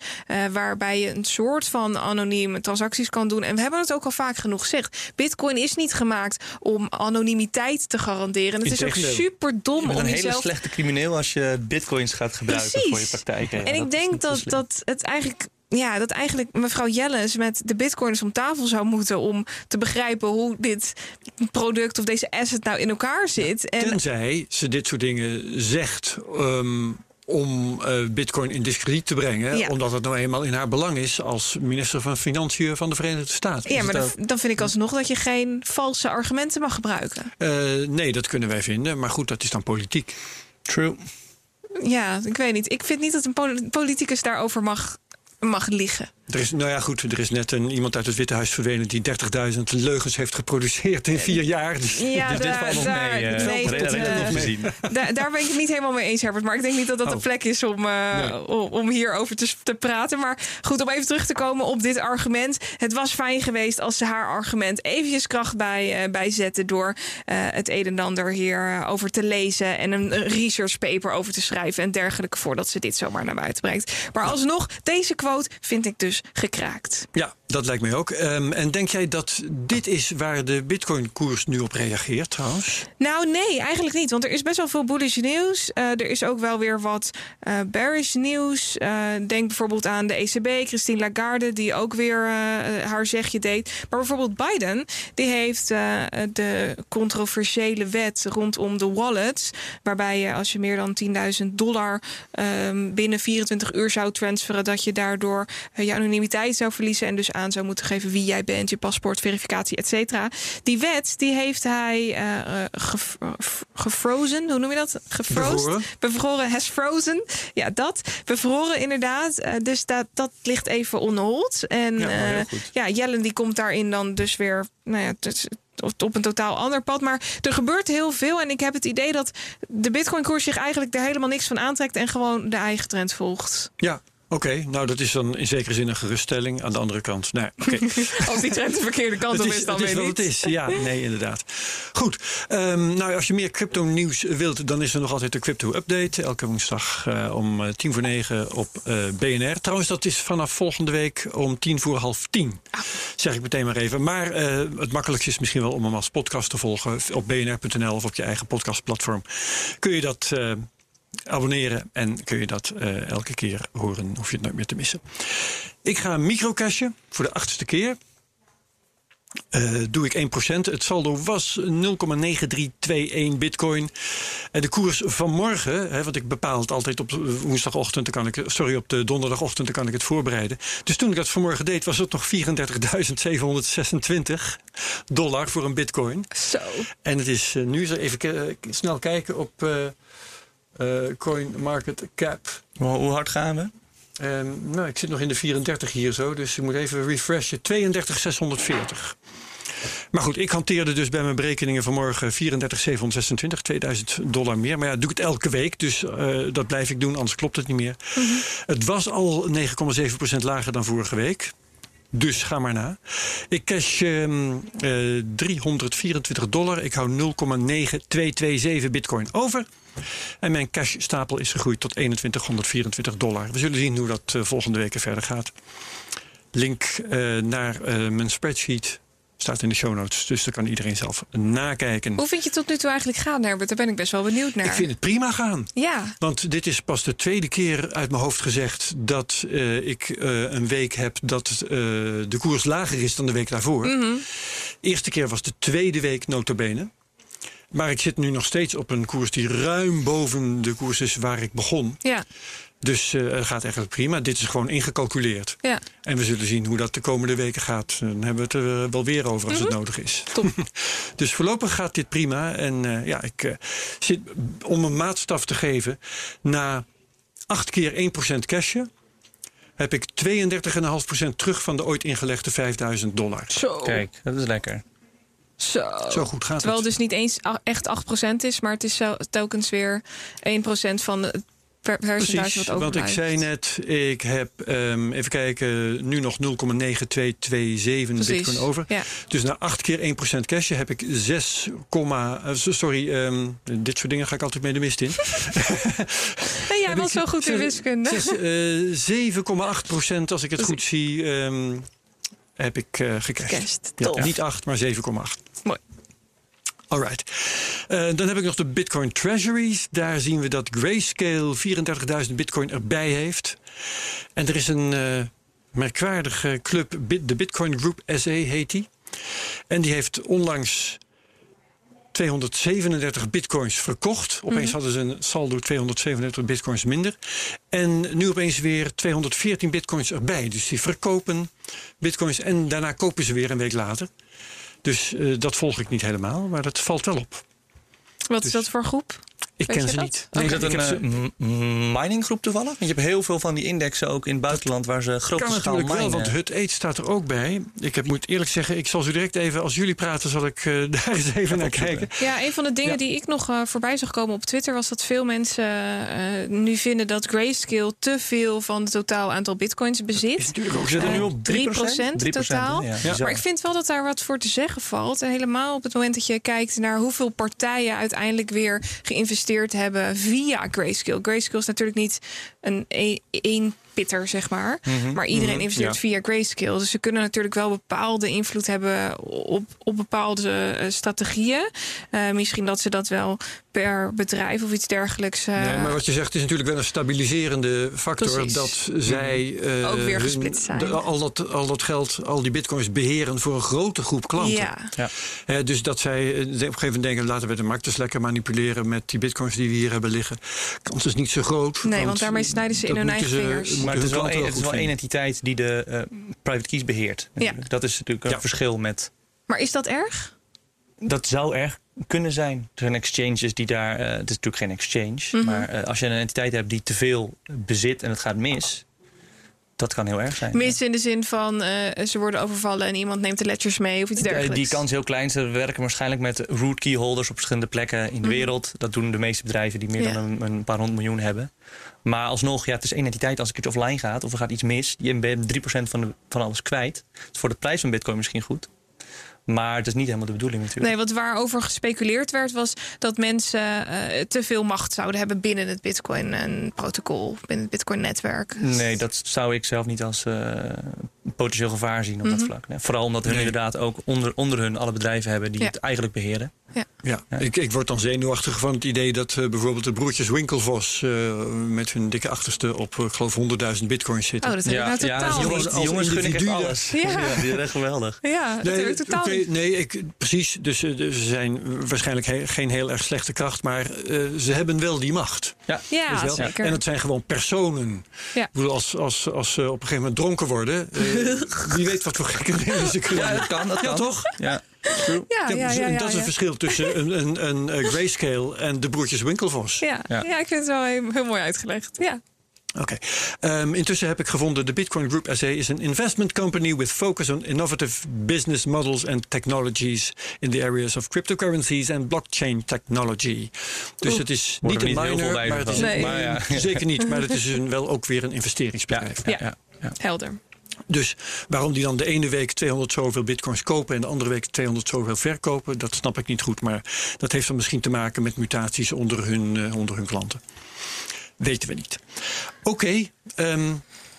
waarbij je een soort van anonieme transacties kan doen. En we hebben het ook al vaak genoeg gezegd. Bitcoin is niet gemaakt om anonimiteit te garanderen. Het is ook super dom Je bent om een hele slechte crimineel als je bitcoins gaat gebruiken Precies. voor je praktijken. Ja, En ik denk dat, dat het eigenlijk. Ja, dat eigenlijk mevrouw Jelles met de bitcoiners om tafel zou moeten om te begrijpen hoe dit product of deze asset nou in elkaar zit. En Tenzij ze dit soort dingen zegt ehm, om eh, bitcoin in discrediet te brengen. Ja. Omdat het nou eenmaal in haar belang is als minister van Financiën van de Verenigde Staten. ja, Is maar dan, dan vind ik alsnog dat je geen valse argumenten mag gebruiken. Eh, nee, dat kunnen wij vinden. Maar goed, dat is dan politiek. True. Ja, ik weet niet. Ik vind niet dat een poli- politicus daarover mag, mag liggen. Er is, nou ja, goed, er is net een, iemand uit het Witte Huis verdwenen die 30.000 leugens heeft geproduceerd in vier jaar. Dus Ja, Dus dit daar- valt nog mee. eh, nee, eh, nog. Daar, daar ben ik het niet helemaal mee eens, Herbert. Maar ik denk niet dat dat de Oh. plek is om, eh, Nee. om, om hierover te, te praten. Maar goed, om even terug te komen op dit argument. Het was fijn geweest als ze haar argument eventjes kracht bij, bijzetten... door het een en ander hierover te lezen... en een research paper over te schrijven en dergelijke... voordat ze dit zomaar naar buiten brengt. Maar alsnog, deze quote vind ik dus gekraakt. Ja, dat lijkt mij ook. Ehm, en denk jij dat dit is waar de bitcoin-koers nu op reageert trouwens? Nou, nee, eigenlijk niet. Want er is best wel veel bullish nieuws. Eh, er is ook wel weer wat eh, bearish nieuws. Eh, denk bijvoorbeeld aan de ECB, Christine Lagarde, die ook weer haar zegje deed. Maar bijvoorbeeld Biden, die heeft de controversiële wet rondom de wallets. Waarbij je als je meer dan 10.000 dollar ehm, binnen 24 uur zou transferen, dat je daardoor je anonimiteit zou verliezen. En dus aan zou moeten geven wie jij bent, je paspoort, verificatie, et cetera. Die wet, die heeft hij eh, eh, gef- gefrozen. Hoe noem je dat? Gefrozen? Bevroren. Bevroren, has frozen. Ja, dat. Bevroren inderdaad. Eh, dus dat, dat ligt even on hold. En Ja, ja, Jellen die komt daarin dan dus weer... Nou ja, dus op- op een totaal ander pad. Maar er gebeurt heel veel. En ik heb het idee dat de Bitcoin-koers zich eigenlijk er helemaal niks van aantrekt. En gewoon de eigen trend volgt. Ja, oké. Nou, dat is dan in zekere zin een geruststelling. Aan de andere kant. *laughs* Als die trend de verkeerde kant op is, dan is weer wat het is. Ja, nee, inderdaad. Goed. Ehm, nou, als je meer crypto nieuws wilt, dan is er nog altijd de crypto update. Elke woensdag eh, om eh, tien voor negen op eh, BNR. Trouwens, dat is vanaf volgende week om tien voor half tien. Zeg ik meteen maar even. Maar het makkelijkste is misschien wel om hem als podcast te volgen op bnr.nl of op je eigen podcastplatform. Kun je dat abonneren en kun je dat eh, elke keer horen. Hoef je het nooit meer te missen. Ik ga microcashen voor de achtste keer. Eh, doe ik 1%. Het saldo was 0,9321 bitcoin. En de koers van morgen, hè, want ik bepaal het altijd op woensdagochtend, dan kan ik, sorry, op de donderdagochtend, dan kan ik het voorbereiden. Dus toen ik dat vanmorgen deed, was het nog 34.726 dollar voor een bitcoin. Zo. En het is eh, nu eens even snel kijken op eh eh, Coin Market Cap. Hoe, hoe hard gaan we? Ehm, nou, ik zit nog in de 34 hier zo, dus ik moet even refreshen. 32,640. Maar goed, ik hanteerde dus bij mijn berekeningen vanmorgen 34,726, 2000 dollar meer. Maar ja, doe ik het elke week, dus eh, dat blijf ik doen, anders klopt het niet meer. Het was al 9,7% lager dan vorige week. Dus ga maar na. Ik cash ehm, eh, 324 dollar. Ik hou 0,9227 bitcoin over. En mijn cashstapel is gegroeid tot 2124 dollar. We zullen zien hoe dat eh, volgende weken verder gaat. Link eh, naar mijn spreadsheet staat in de show notes. Dus daar kan iedereen zelf nakijken. Hoe vind je het tot nu toe eigenlijk gaan, Herbert? Daar ben ik best wel benieuwd naar. Ik vind het prima gaan. Ja, Want dit is pas de tweede keer uit mijn hoofd gezegd dat eh, ik eh, een week heb dat eh, de koers lager is dan de week daarvoor. Eerste keer was de tweede week notabene. Maar ik zit nu nog steeds op een koers die ruim boven de koers is waar ik begon. ja, Dus eh, het gaat eigenlijk prima. Dit is gewoon ingecalculeerd. ja. En we zullen zien hoe dat de komende weken gaat. Dan hebben we het er eh, wel weer over als het nodig is. Top. *laughs* dus voorlopig gaat dit prima. En eh, ja, ik eh, zit om een maatstaf te geven. Na acht keer 1% cashje heb ik 32,5% terug van de ooit ingelegde 5000 dollar. Zo. Kijk, dat is lekker. Zo. Zo goed gaat Terwijl het. het dus niet eens echt 8% is, maar het is telkens weer 1% van het per percentage Precies, wat want ik zei net, ik heb, ehm, even kijken, nu nog 0,9227 Precies. bitcoin over. Ja. Dus na 8 keer 1% cash heb ik 6, eh, sorry, ehm, dit soort dingen ga ik altijd mee de mist in. *laughs* Nee, jij *laughs* was zo goed in wiskunde. zes, eh, 7,8% als ik het Dus goed zie, ehm, heb ik eh gecashed. Ja, niet 8, maar 7,8. Alright. Eh, dan heb ik nog de Bitcoin Treasuries. Daar zien we dat Grayscale 34.000 Bitcoin erbij heeft. En er is een eh, merkwaardige club, de Bitcoin Group SE heet die. En die heeft onlangs 237 bitcoins verkocht. Opeens hadden ze een saldo 237 bitcoins minder. En nu opeens weer 214 bitcoins erbij. Dus die verkopen bitcoins en daarna kopen ze weer een week later. Dus eh, dat volg ik niet helemaal, maar dat valt wel op. Wat is Dus- dat voor groep? Ik Weet ken ze dat? niet. is dat ik een m- mininggroep toevallig? Want je hebt heel veel van die indexen ook in het buitenland waar ze grote kan schaal natuurlijk wel, minen. want Hut Eet staat er ook bij. Ik heb, moet eerlijk zeggen, ik zal zo direct even, als jullie praten, zal ik eh, *laughs* daar eens even naar kijken. Ja, een van de dingen Ja. die ik nog eh, voorbij zag komen op Twitter was dat veel mensen eh, nu vinden dat Grayscale te veel van het totaal aantal bitcoins Is bezit. natuurlijk ook We zitten nu op 3% 3%, totaal. Ja, Ja. bizar. Maar ik vind wel dat daar wat voor te zeggen valt. En helemaal op het moment dat je kijkt naar hoeveel partijen uiteindelijk weer geïnvesteerd hebben via Grayscale. Grayscale is natuurlijk niet een e- één pitter, zeg maar. Mhm. Maar iedereen Mhm, investeert ja. via Grayscale. Dus ze kunnen natuurlijk wel bepaalde invloed hebben op, op bepaalde eh, strategieën. Eh, misschien dat ze dat wel per bedrijf of iets dergelijks. eh, Nee, maar wat je zegt is natuurlijk wel een stabiliserende factor Precies. dat zij eh, Ook weer hun- gesplit zijn. de- al, dat, al dat geld, al die bitcoins beheren voor een grote groep klanten. ja. Ja. Hè, dus dat zij eh, op een gegeven moment denken, laten we de markt eens lekker manipuleren met die bitcoins die we hier hebben liggen. Kans is niet zo groot. Nee, want daarmee snijden ze in hun eigen ze- vingers. Maar het is wel, één, het is wel één entiteit die de eh, private keys beheert. natuurlijk. Dat is natuurlijk een Ja. verschil met... Maar is dat erg? Dat zou erg kunnen zijn. Er zijn exchanges die daar... eh, het is natuurlijk geen exchange. Mhm. Maar eh, als je een entiteit hebt die te veel bezit en het gaat mis... Dat kan heel erg zijn. Mis in de zin van eh, ze worden overvallen en iemand neemt de ledgers mee of iets dergelijks. Die kans is heel klein. Ze werken waarschijnlijk met root key holders op verschillende plekken in de Mhm. wereld. Dat doen de meeste bedrijven die meer Ja. dan een, een paar honderd miljoen hebben. Maar alsnog, ja, het is één entiteit. Als ik iets offline gaat of er gaat iets mis, je bent 3% van, de, van alles kwijt. Het is voor de prijs van Bitcoin misschien goed. Maar het is niet helemaal de bedoeling natuurlijk. Nee, wat waarover gespeculeerd werd was dat mensen eh, te veel macht zouden hebben binnen het Bitcoin-protocol, binnen het Bitcoin-netwerk. Nee, dat zou ik zelf niet als eh, potentieel gevaar zien op dat Mhm. vlak. Nee, vooral omdat hun Nee. inderdaad ook onder, onder hun alle bedrijven hebben die Ja. het eigenlijk beheren. Ja, Ja. Ik, ik word dan zenuwachtig van het idee dat eh, bijvoorbeeld de broertjes Winkelvos eh, met hun dikke achterste op, eh, ik geloof, 100.000 bitcoins zitten. Oh, dat ik nou totaal die niet. jongens, die jongens gun ik echt individu, alles. Ja. die zijn echt geweldig. Ja, dat ik totaal nee ik, precies. Dus dus ze zijn waarschijnlijk he- geen heel erg slechte kracht, maar eh, ze hebben wel die macht. Ja. Ja, zeker. En het zijn gewoon personen. Ja. Ik bedoel, als, als, als ze op een gegeven moment dronken worden, wie weet wat voor gekke dingen ze kunnen Ja, dat kan, dat Ja, toch? Ja, ja, ja, ja, en dat is ja. het verschil tussen een, een, een, eh, grayscale en de broertjes Winkelvos. Ja, Ja. ja. ik vind het wel heel, heel mooi uitgelegd. Ja. Oké. Ehm, intussen heb ik gevonden de Bitcoin Group SE is een investment company with focus on innovative business models and technologies in the areas of cryptocurrencies and blockchain technology. Dus Oeh. het is niet een miner, maar het is Nee. Maar ja. zeker niet. Maar het is een, wel ook weer een investeringsbedrijf. Ja, Ja. ja, ja. Helder. Dus waarom die dan de ene week 200 zoveel bitcoins kopen en de andere week 200 zoveel verkopen, dat snap ik niet goed. Maar dat heeft dan misschien te maken met mutaties onder hun, eh, onder hun klanten. Weten we niet. Oké, ehm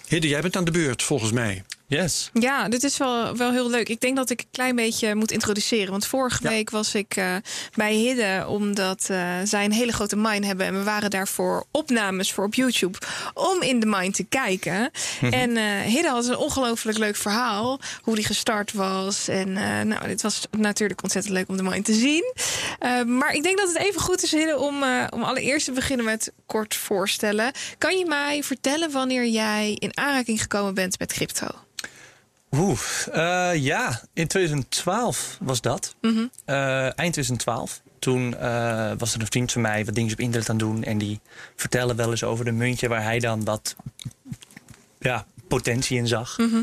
Hidde, jij bent aan de beurt volgens mij. Yes. Ja, dit is wel, wel heel leuk. Ik denk dat ik een klein beetje moet introduceren. Want vorige Ja. week was ik eh, bij Hidde omdat eh, zij een hele grote mine hebben. En we waren daarvoor opnames voor op YouTube om in de mine te kijken. En eh Hidde had een ongelooflijk leuk verhaal. Hoe die gestart was. En nou, dit was natuurlijk ontzettend leuk om de mine te zien. Maar ik denk dat het even goed is, Hidde, om, om allereerst te beginnen met kort voorstellen. Kan je mij vertellen wanneer jij in aanraking gekomen bent met crypto? Oeh, eh, ja, in 2012 was dat. Mhm. Eh, eind 2012. Toen eh, was er een vriend van mij wat dingen op internet aan doen. En die vertelde wel eens over een muntje waar hij dan wat ja, potentie in zag. Mhm.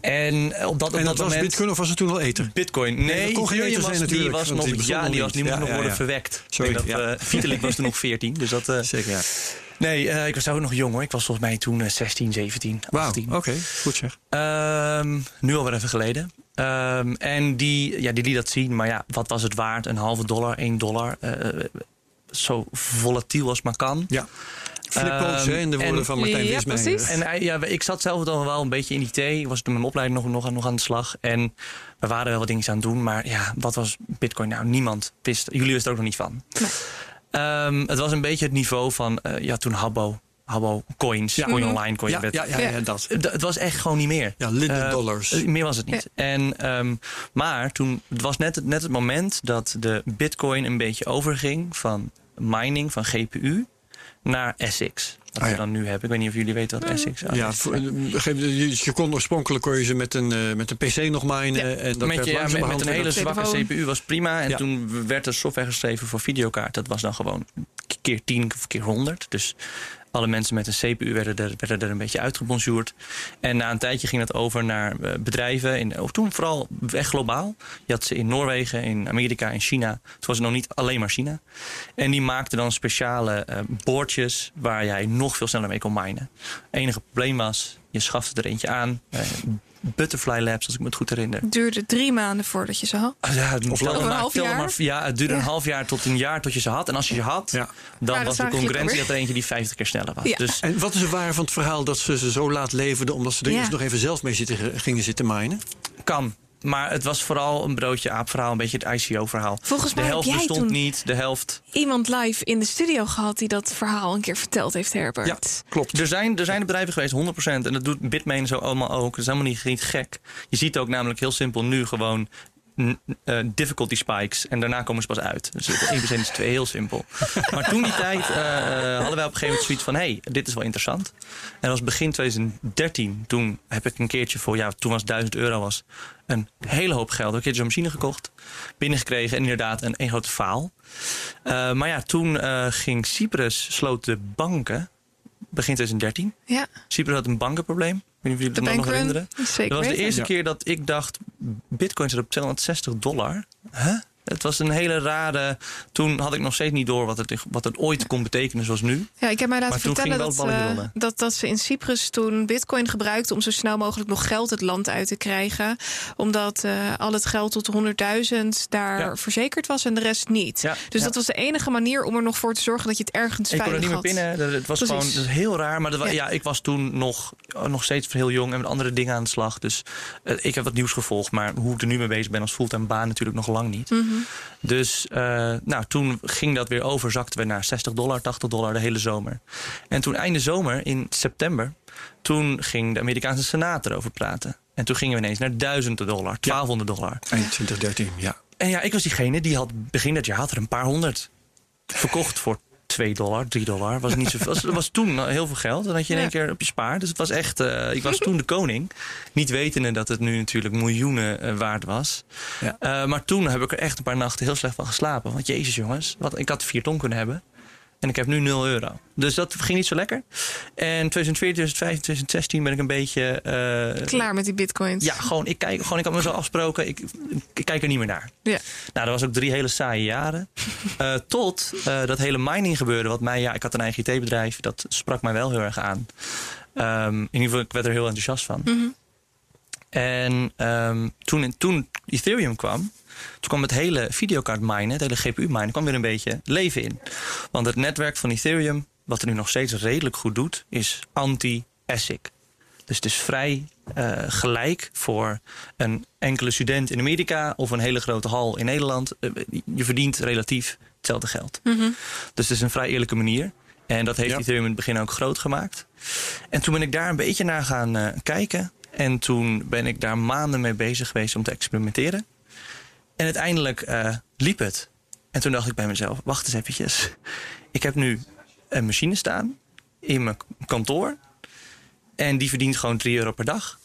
En op dat, op En dat dat was moment... Bitcoin of was het toen al Ether? Bitcoin. dat Nee, kon geen Ether was, zijn die natuurlijk, was want nog, die ja, die, was, die niet. moest Ja, nog ja, worden ja. verwekt. Sorry, Ik denk dat, ja. eh, Vitalik was toen nog 14. Dus dat, eh, Zeker, ja. Nee, eh, ik was ook nog jong hoor. Ik was volgens mij toen eh, 16, 17, Wauw, 18. oké. Goed zeg. Ehm, nu alweer even geleden. Ehm, en die, ja, die liet dat zien. Maar ja, wat was het waard? Een halve dollar, 1 dollar. eh, zo volatiel als maar kan. Ja. Flippo's, Ehm, hè, in de woorden en- van Martijn Ja, Wismeijer. precies. En ja, ik zat zelf dan wel een beetje in IT. Ik was toen met mijn opleiding nog, nog, nog aan de slag. En we waren wel wat dingen aan het doen. Maar ja, wat was Bitcoin nou? Niemand wist. Jullie wisten er ook nog niet van. Nee. Ehm, het was een beetje het niveau van eh, ja, toen Habbo. Habbo coins, Ja. coin Mhm. online, coin Ja, ja, ja, ja, dat. D- Het was echt gewoon niet meer. Ja, Linden Eh, dollars. eh, meer was het niet. En, ehm, maar toen, het was net, net het moment dat de bitcoin een beetje overging van mining, van GPU, naar ASICs. Wat Ah, we ja. dan nu hebben. Ik weet niet of jullie weten wat ASICs zijn. Ja, voor- geef- je je kon oorspronkelijk kon je ze met een, eh, met een PC nog minen. En dat met, je, ja, met, met een hele zwakke. CPU was prima. En Ja. toen werd er software geschreven voor videokaart. Dat was dan gewoon keer 10 of keer 100. Dus alle mensen met een CPU werden er, werden er een beetje uitgebonjourd. En na een tijdje ging dat over naar eh, bedrijven. In, of toen vooral echt globaal. Je had ze in Noorwegen, in Amerika, in China. Toen was het nog niet alleen maar China. En die maakten dan speciale eh, boordjes waar jij nog veel sneller mee kon minen. enige probleem was, je schafte er eentje aan. eh, Butterfly Labs, als ik me het goed herinner. Het duurde drie maanden voordat je ze had. Ah, Ja, Of maar, Een half jaar? maar- ja, het duurde Ja. een half jaar tot een jaar tot je ze had. En als je ze had, Ja. dan was de concurrentie dat er eentje die 50 keer sneller was. Ja. Dus En wat is het waar van het verhaal dat ze ze zo laat leverden... omdat ze er Ja. eerst nog even zelf mee zitten, gingen zitten minen? kan. Maar het was vooral een broodje aapverhaal, een beetje het ICO-verhaal. Volgens De mij heb helft jij bestond niet, de helft. iemand live in de studio gehad die dat verhaal een keer verteld heeft, Herbert. Ja, klopt. Er zijn, er zijn bedrijven geweest, 100%. En dat doet Bitmain zo allemaal ook. Dat is helemaal niet, niet gek. Je ziet ook namelijk heel simpel nu gewoon eh, difficulty spikes. En daarna komen ze pas uit. Dus 1% *laughs* is 2 heel simpel. Maar toen die tijd eh, eh, hadden wij op een gegeven moment zoiets van... hé, hey, dit is wel interessant. En dat was begin 2013. Toen heb ik een keertje voor... ja, toen was 1000 euro was een hele hoop geld. Een keertje zo'n machine gekocht. Binnengekregen en inderdaad een, een grote faal. Eh, maar ja, toen eh, ging Cyprus, sloot de banken... begin 2013. Ja, Cyprus had een bankenprobleem. Weet niet of jullie de dat nog herinneren. Zeker Dat was de eerste Ja. keer dat ik dacht, bitcoin zit op 260 dollar. Huh? Het was een hele rare... Toen had ik nog steeds niet door wat het, wat het ooit kon betekenen zoals nu. Ja, ik heb mij laten vertellen dat, eh, dat, dat ze in Cyprus toen bitcoin gebruikten... om zo snel mogelijk nog geld het land uit te krijgen. Omdat eh, al het geld tot 100.000 daar Ja. verzekerd was en de rest niet. Ja, dus ja. dat was de enige manier om er nog voor te zorgen... dat je het ergens Ik kon er veilig niet meer had. pinnen. Het was Precies. gewoon heel raar. Maar dat, Ja. ik was toen nog, nog steeds heel jong en met andere dingen aan de slag. Dus eh, ik heb wat nieuws gevolgd. Maar hoe ik er nu mee bezig ben als fulltime baan natuurlijk nog lang niet. Dus eh, nou, toen ging dat weer over. Zakten we naar 60 dollar, 80 dollar de hele zomer. En toen einde zomer, in september... toen ging de Amerikaanse Senaat erover praten. En toen gingen we ineens naar duizenden dollar, 1200 dollar. Eind 2013, ja. En ja, ik was diegene die had begin dat jaar had er een paar honderd verkocht voor 2 dollar, 3 dollar. Was niet zoveel. *laughs* was, was toen heel veel geld. Dan had je in één keer op je spaar. Dus het was echt. eh, ik was toen de koning. Niet wetende dat het nu natuurlijk miljoenen eh, waard was. Ja. Eh, maar toen heb ik er echt een paar nachten heel slecht van geslapen. Want jezus jongens, wat, ik had vier ton kunnen hebben. En ik heb nu 0 euro. Dus dat ging niet zo lekker. En 2014, 2015, 2016 ben ik een beetje. eh, Klaar met die bitcoins. ja, gewoon ik, kijk, gewoon, ik had me zo afgesproken. Ik, ik kijk er niet meer naar. Ja. Nou, dat was ook drie hele saaie jaren. *laughs* Eh, tot eh, dat hele mining gebeurde. Wat mij, ja, ik had een eigen IT-bedrijf. Dat sprak mij wel heel erg aan. Ehm, in ieder geval, ik werd er heel enthousiast van. Mhm. En ehm, toen, toen Ethereum kwam, toen kwam het hele videokaart minen, het hele GPU minen, kwam weer een beetje leven in. Want het netwerk van Ethereum, wat er nu nog steeds redelijk goed doet, is anti-ASIC. Dus het is vrij eh, gelijk voor een enkele student in Amerika of een hele grote hal in Nederland. Eh, je verdient relatief hetzelfde geld. Mhm. Dus het is een vrij eerlijke manier. En dat heeft Ja. Ethereum in het begin ook groot gemaakt. En toen ben ik daar een beetje naar gaan eh, kijken. En toen ben ik daar maanden mee bezig geweest om te experimenteren. En uiteindelijk eh, liep het. En toen dacht ik bij mezelf, wacht eens eventjes. Ik heb nu een machine staan in mijn kantoor. En die verdient gewoon 3 euro per dag.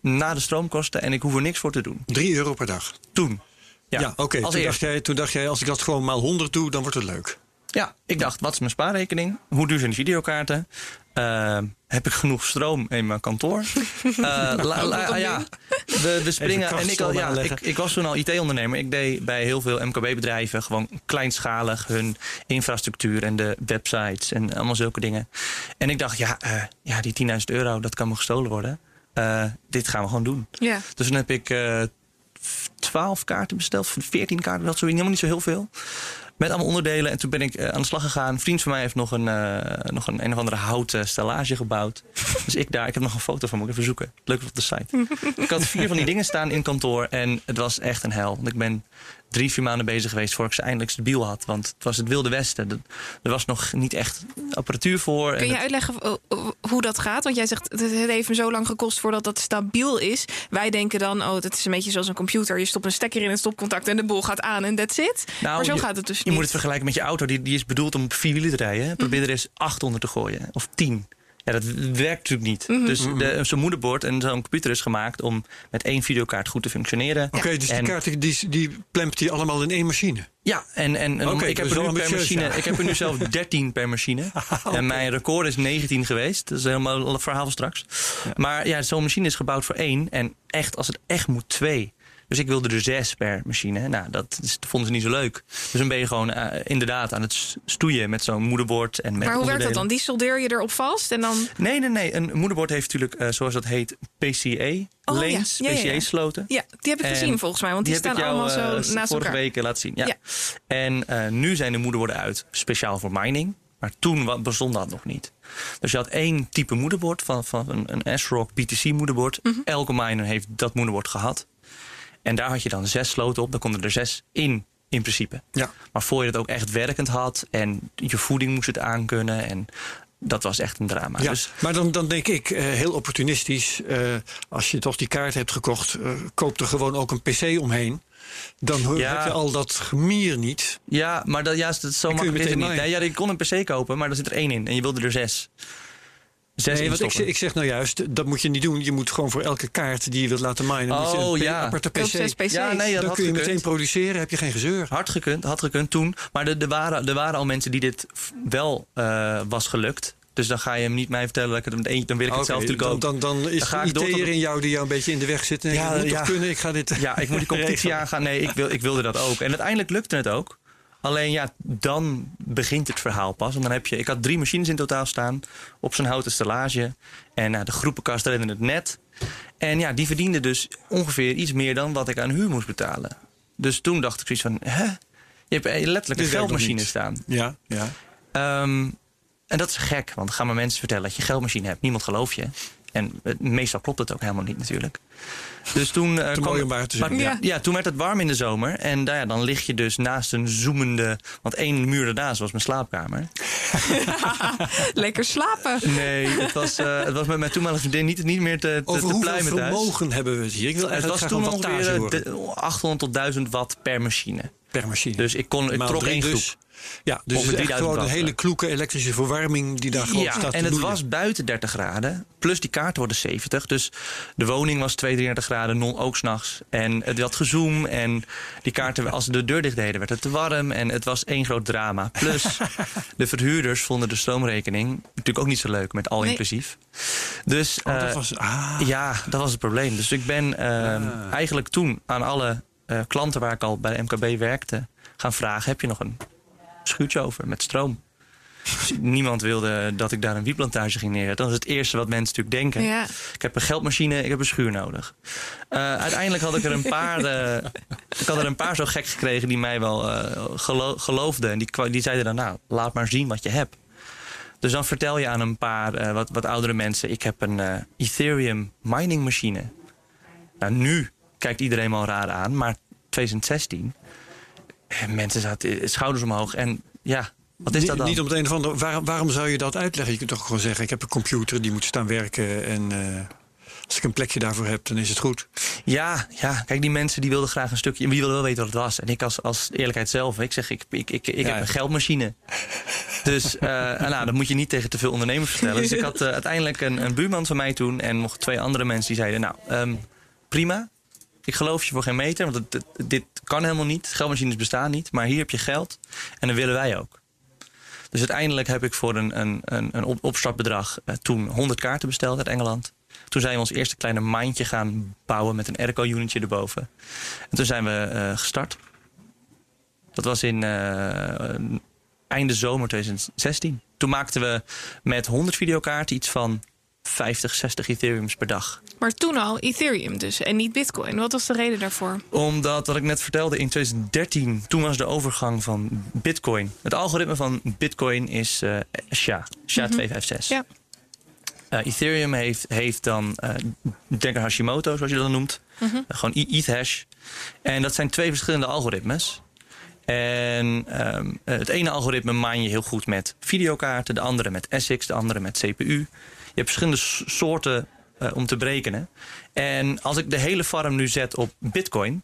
Na de stroomkosten. En ik hoef er niks voor te doen. 3 euro per dag. Toen. Ja, Ja, oké. Toen, dacht jij, toen dacht jij, als ik dat gewoon maal 100 doe, dan wordt het leuk. Ja, ik dacht, wat is mijn spaarrekening? Hoe duur zijn die videokaarten? Uh, heb ik genoeg stroom in mijn kantoor? Uh, *laughs* la, la, ja, we, we springen. En ik, al, ja, ik, ik, was toen al IT-ondernemer. Ik deed bij heel veel MKB-bedrijven gewoon kleinschalig hun infrastructuur en de websites en allemaal zulke dingen. En ik dacht, ja, uh, ja die 10.000 euro, dat kan me gestolen worden. Uh, dit gaan we gewoon doen. Ja. Dus dan heb ik 12 kaarten besteld, 14 kaarten, dat zo helemaal niet zo heel veel. Met allemaal onderdelen. En toen ben ik uh, aan de slag gegaan. Een vriend van mij heeft nog een, uh, nog een, een of andere houten stellage gebouwd. *laughs* dus ik daar, ik heb nog een foto van, moet ik even zoeken. Leuk op de site. *laughs* ik had vier van die dingen staan in kantoor. En het was echt een hel. Want ik ben drie, vier maanden bezig geweest voor ik ze eindelijk stabiel had. Want het was het Wilde Westen. Er was nog niet echt apparatuur voor. Kun je uitleggen hoe dat gaat? Want jij zegt, het heeft me zo lang gekost voordat dat stabiel is. Wij denken dan, oh, dat is een beetje zoals een computer. Je stopt een stekker in het stopcontact en de boel gaat aan en that's it. Nou, maar zo je, gaat het dus niet. Je moet het vergelijken met je auto. Die, die is bedoeld om op vier wielen te rijden. Probeer mm -hmm. er eens acht onder te gooien. Of tien. Ja, dat werkt natuurlijk niet. Mm -hmm. Dus de, zo'n moederbord en zo'n computer is gemaakt om met één videokaart goed te functioneren. Oké, okay, dus en, die kaarten die, die plempt hij allemaal in één machine? Ja, en, en, okay, ik, heb er nu per machine, ja. ik heb er nu zelf *laughs* 13 per machine. okay. En mijn record is 19 geweest. Dat is helemaal een verhaal van straks. Ja. Maar ja, zo'n machine is gebouwd voor één. En echt, als het echt moet, twee. Dus ik wilde er zes per machine. Nou, dat, is, dat vonden ze niet zo leuk. Dus dan ben je gewoon uh, inderdaad aan het stoeien met zo'n moederbord. En met maar hoe werkt dat dan? Die soldeer je erop vast en dan... Nee, nee, nee. Een moederbord heeft natuurlijk, uh, zoals dat heet, PCA. Oh, lanes, ja. Ja, ja, PCA-sloten. Ja, die heb ik gezien volgens mij, want die, die staan jou, allemaal zo uh, naast vorige elkaar. week laten zien. Ja. En uh, nu zijn de moederborden uit, speciaal voor mining. Maar toen bestond dat nog niet. Dus je had één type moederbord, van, van een, een S-Rock BTC moederbord. Mhm. Elke miner heeft dat moederbord gehad. En daar had je dan zes sloten op. Dan konden er zes in, in principe. Ja. Maar voor je dat ook echt werkend had en je voeding moest het aankunnen. En dat was echt een drama. Ja, dus, maar dan, dan denk ik, uh, heel opportunistisch, uh, als je toch die kaart hebt gekocht, uh, koop er gewoon ook een PC omheen. Dan Ja. heb je al dat gemier niet. ja, maar dat, ja, dat zo makkelijk is het niet. Nee, ja, je kon een PC kopen, maar er zit er één in. En je wilde er zes. Zes Nee, want ik, ik zeg nou juist, dat moet je niet doen. Je moet gewoon voor elke kaart die je wilt laten minen, moet je Oh, een ja. aparte PC. zes PC's. Ja, nee, dat dan had kun je gekund. meteen produceren, heb je geen gezeur. Hard gekund, had gekund toen. Maar er, er, waren, er waren al mensen die dit wel eh, was gelukt. Dus dan ga je hem niet mij vertellen dat ik het met eentje, dan wil ik het zelf natuurlijk ook. dan, dan, dan is Dan door IT'er in jou die jou een beetje in de weg zit. En Ja, moet ja. toch kunnen, ik ga dit... Ja, ik moet die *laughs* competitie aangaan. Nee, ik, wil, ik wilde dat ook. En uiteindelijk lukte het ook. Alleen ja, dan begint het verhaal pas. En dan heb je, ik had drie machines in totaal staan op zo'n houten stellage. En nou, de groepenkast redde het net. En ja, die verdiende dus ongeveer iets meer dan wat ik aan huur moest betalen. Dus toen dacht ik zoiets van, hè? Je hebt eh, letterlijk een geldmachine staan. Ja, ja. Ehm, en dat is gek, want gaan maar mensen vertellen dat je een geldmachine hebt. Niemand gelooft je. En eh, meestal klopt het ook helemaal niet natuurlijk. Dus *laughs* toen, eh, Te kwam- mooi om waar te maar- ja. Ja. toen werd het warm in de zomer. En nou ja, dan lig je dus naast een zoemende... Want één muur ernaast was mijn slaapkamer. *laughs* Lekker slapen. Nee, het was, eh, het was met mijn toenmalige vriendin niet, niet meer te, te, Over te hoeveel pluimen thuis. vermogen hebben we het hier? Ik wil Het was toen ongeveer eh, horen de- 800 tot 1000 watt per machine. per machine. Dus ik, kon, ik trok één groep. Ja, dus het is echt 3000 gewoon een hele kloeke elektrische verwarming die daar gewoon Ja, staat en het was buiten 30 graden. Plus die kaarten worden 70. Dus de woning was 32 graden, non ook s'nachts. En het had gezoom. En die kaarten, als ze de deur dicht deden, werd het te warm. En het was één groot drama. Plus *laughs* de verhuurders vonden de stroomrekening natuurlijk ook niet zo leuk met al Nee. inclusief. Dus Oh, dat eh, was, ah, ja, dat was het probleem. Dus ik ben ehm, Ah. eigenlijk toen aan alle eh, klanten waar ik al bij de MKB werkte gaan vragen: heb je nog een schuurtje over met stroom? Dus niemand wilde dat ik daar een wietplantage ging neerzetten. Dat is het eerste wat mensen natuurlijk denken. Ja. Ik heb een geldmachine, ik heb een schuur nodig. Eh, uiteindelijk had ik er een paar, *laughs* eh, ik had er een paar zo gek gekregen die mij wel eh, gelo- geloofden. En die, die zeiden dan, nou, laat maar zien wat je hebt. Dus dan vertel je aan een paar wat, wat oudere mensen, ik heb een Ethereum mining machine. Nou, nu kijkt iedereen me al raar aan, maar 2016, eh, mensen zaten eh, schouders omhoog. En ja, wat is dat dan? niet om het een of ander. Waarom, waarom zou je dat uitleggen? Je kunt toch gewoon zeggen: ik heb een computer die moet staan werken. En eh, als ik een plekje daarvoor heb, dan is het goed. Ja, ja, kijk, die mensen die wilden graag een stukje. Die wilden wel weten wat het was. En ik als, als eerlijkheid zelf, ik zeg, ik, ik, ik, ik Ja. heb een geldmachine. Dus eh, *laughs* nou, dat moet je niet tegen te veel ondernemers vertellen. Dus ik had eh, uiteindelijk een, een buurman van mij toen en nog twee andere mensen die zeiden: Nou, ehm, prima. Ik geloof je voor geen meter, want dit kan helemaal niet. Geldmachines bestaan niet, maar hier heb je geld en dat willen wij ook. Dus uiteindelijk heb ik voor een, een, een, een op- opstartbedrag eh, toen 100 kaarten besteld uit Engeland. Toen zijn we ons eerste kleine mandje gaan bouwen met een airco-unitje erboven. En toen zijn we eh, gestart. Dat was in eh, einde zomer 2016. Toen maakten we met 100 videokaarten iets van 50, 60 Ethereums per dag. Maar toen al Ethereum dus en niet Bitcoin. Wat was de reden daarvoor? Omdat, wat ik net vertelde, in 2013, toen was de overgang van Bitcoin. Het algoritme van Bitcoin is eh SHA, SHA-256. Ja. Eh, Ethereum heeft, heeft dan, eh denk aan Hashimoto, zoals je dat noemt. Mhm. Gewoon E- ETH-hash. En dat zijn twee verschillende algoritmes. En ehm, het ene algoritme maan je heel goed met videokaarten, de andere met ASICs, de andere met CPU. Je hebt verschillende soorten eh, om te berekenen. En als ik de hele farm nu zet op Bitcoin,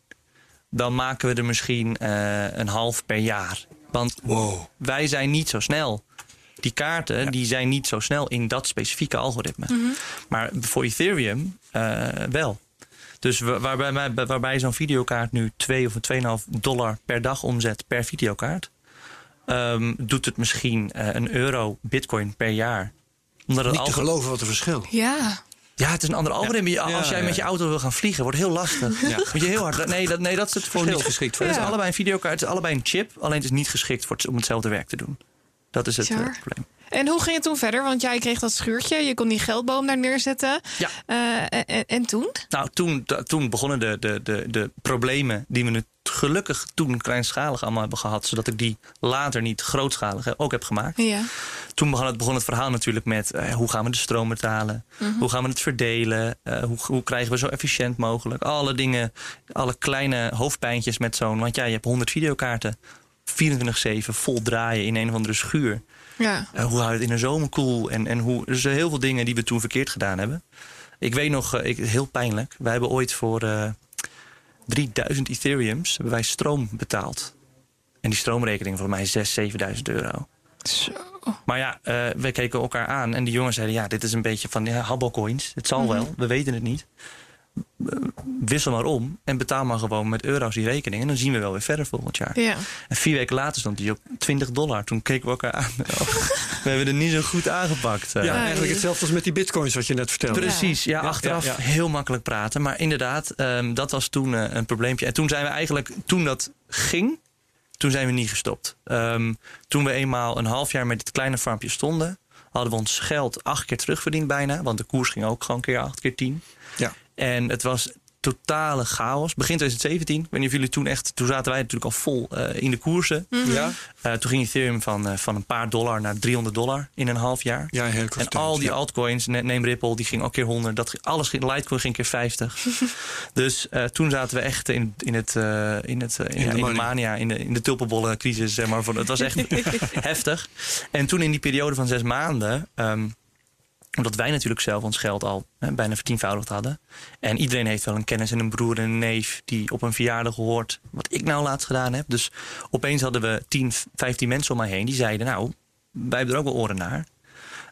dan maken we er misschien eh, een half per jaar. Want wij zijn niet zo snel. Die kaarten die zijn niet zo snel in dat specifieke algoritme. Maar voor Ethereum eh, wel. Dus wa- waarbij, mij- waarbij zo'n videokaart nu 2 of 2,5 dollar per dag omzet per videokaart, ehm, doet het misschien eh, een euro bitcoin per jaar. Omdat het Niet te geloven wat een verschil. Ja. Ja, het is een ander algoritme. Als jij ja, met je auto wil gaan vliegen, wordt heel lastig. Ja. Moet je heel hard. Nee, dat, nee, dat is het verschil. niet geschikt voor. Het is allebei een videokaart, het is allebei een chip, alleen het is niet geschikt voor het, om hetzelfde werk te doen. Dat is het eh, probleem. En hoe ging het toen verder? Want jij kreeg dat schuurtje. Je kon die geldboom daar neerzetten. Ja. Eh, en, en toen? Nou, toen, toen begonnen de, de, de, de problemen die we nu gelukkig toen kleinschalig allemaal hebben gehad, zodat ik die later niet grootschalig ook heb gemaakt. Ja. Toen begon het, begon het verhaal natuurlijk met eh, hoe gaan we de stroom betalen? Hoe gaan we het verdelen? Eh, hoe, hoe krijgen we zo efficiënt mogelijk? Alle dingen, alle kleine hoofdpijntjes met zo'n. Want ja, je hebt 100 videokaarten. 24-7 vol draaien in een of andere schuur. Ja. Eh, hoe hou je het in een zomer koel? En, en hoe, dus heel veel dingen die we toen verkeerd gedaan hebben. Ik weet nog, eh, ik, heel pijnlijk. Wij hebben ooit voor eh 3000 Ethereums hebben wij stroom betaald. En die stroomrekening voor mij is 6.000, 7.000 euro. Zo. Maar ja, eh we keken elkaar aan en die jongens zeiden: Ja, dit is een beetje van ja, habbalcoins. Het zal wel, we weten het niet. Wissel maar om en betaal maar gewoon met euro's die rekening. En dan zien we wel weer verder volgend jaar. Ja. En vier weken later stond die op 20 dollar. Toen keken we elkaar aan. *laughs* Oh, we hebben het niet zo goed aangepakt. eh. Ja, eigenlijk hetzelfde als met die bitcoins wat je net vertelde. Precies, ja, Ja, achteraf ja, ja. heel makkelijk praten. Maar inderdaad, ehm, dat was toen eh, een probleempje. En toen zijn we eigenlijk, toen dat ging, toen zijn we niet gestopt. Ehm, toen we eenmaal een half jaar met dit kleine farmpje stonden, hadden we ons geld acht keer terugverdiend bijna. Want de koers ging ook gewoon keer acht keer tien. Ja. En het was totale chaos. Begin 2017, ik weet niet of jullie toen echt... Toen zaten wij natuurlijk al vol eh, in de koersen. Ja, Eh, toen ging Ethereum van, eh, van een paar dollar naar 300 dollar in een half jaar. ja heel kort En al die ja. altcoins, ne- neem Ripple, die ging ook keer 100. Dat, ging- alles ging, Litecoin ging keer 50. *laughs* dus eh, toen zaten we echt in, in, het, eh, in, het, in de, mania, in de, in de tulpenbollen crisis. Zeg maar. Het was echt *laughs* heftig. En toen in die periode van zes maanden... ehm, omdat wij natuurlijk zelf ons geld al hè, bijna vertienvoudigd hadden. En iedereen heeft wel een kennis en een broer en een neef... die op een verjaardag hoort wat ik nou laatst gedaan heb. Dus opeens hadden we 10, 15 mensen om mij heen... die zeiden, nou, wij hebben er ook wel oren naar.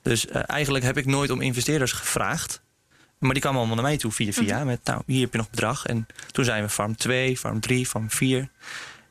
Dus eh, eigenlijk heb ik nooit om investeerders gevraagd. Maar die kwamen allemaal naar mij toe via via. Met nou, hier heb je nog bedrag. En toen zijn we farm 2, farm 3, farm 4.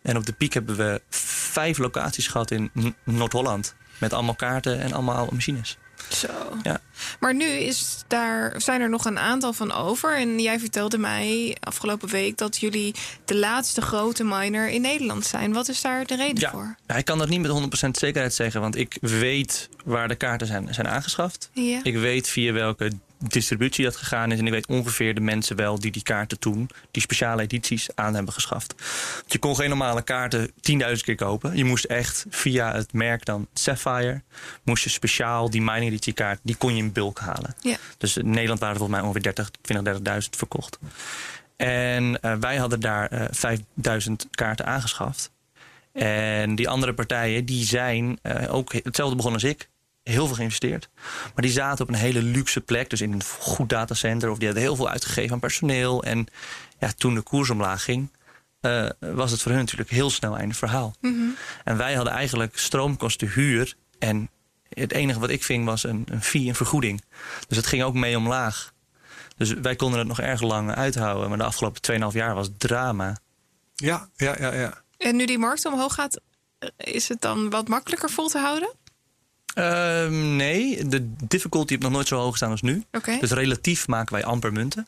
En op de piek hebben we vijf locaties gehad in Noord-Holland. Met allemaal kaarten en allemaal machines. Zo. Ja. Maar nu is daar, zijn er nog een aantal van over. En jij vertelde mij afgelopen week dat jullie de laatste grote miner in Nederland zijn. Wat is daar de reden Ja. voor? Ja, ik kan dat niet met 100% zekerheid zeggen. Want ik weet waar de kaarten zijn, zijn aangeschaft. Ja. Ik weet via welke distributie dat gegaan is. En ik weet ongeveer de mensen wel die die kaarten toen, die speciale edities, aan hebben geschaft. Want je kon geen normale kaarten 10.000 keer kopen. Je moest echt via het merk dan Sapphire, moest je speciaal die mining editie kaart, die kon je in bulk halen. Ja. Dus in Nederland waren er volgens mij ongeveer 30, 20, 30.000 verkocht. En eh, wij hadden daar eh 5000 kaarten aangeschaft. En die andere partijen, die zijn eh, ook hetzelfde begonnen als ik. Heel veel geïnvesteerd. Maar die zaten op een hele luxe plek. Dus in een goed datacenter. Of die hadden heel veel uitgegeven aan personeel. En ja, toen de koers omlaag ging, eh, was het voor hun natuurlijk heel snel einde verhaal. Mhm. En wij hadden eigenlijk stroomkosten huur. En het enige wat ik ving was een, een fee, een vergoeding. Dus het ging ook mee omlaag. Dus wij konden het nog erg lang uithouden. Maar de afgelopen 2,5 jaar was drama. Ja, ja, ja, ja. En nu die markt omhoog gaat, eh, is het dan wat makkelijker vol te houden? Ehm, nee, de difficulty heeft nog nooit zo hoog staan als nu. Dus relatief maken wij amper munten.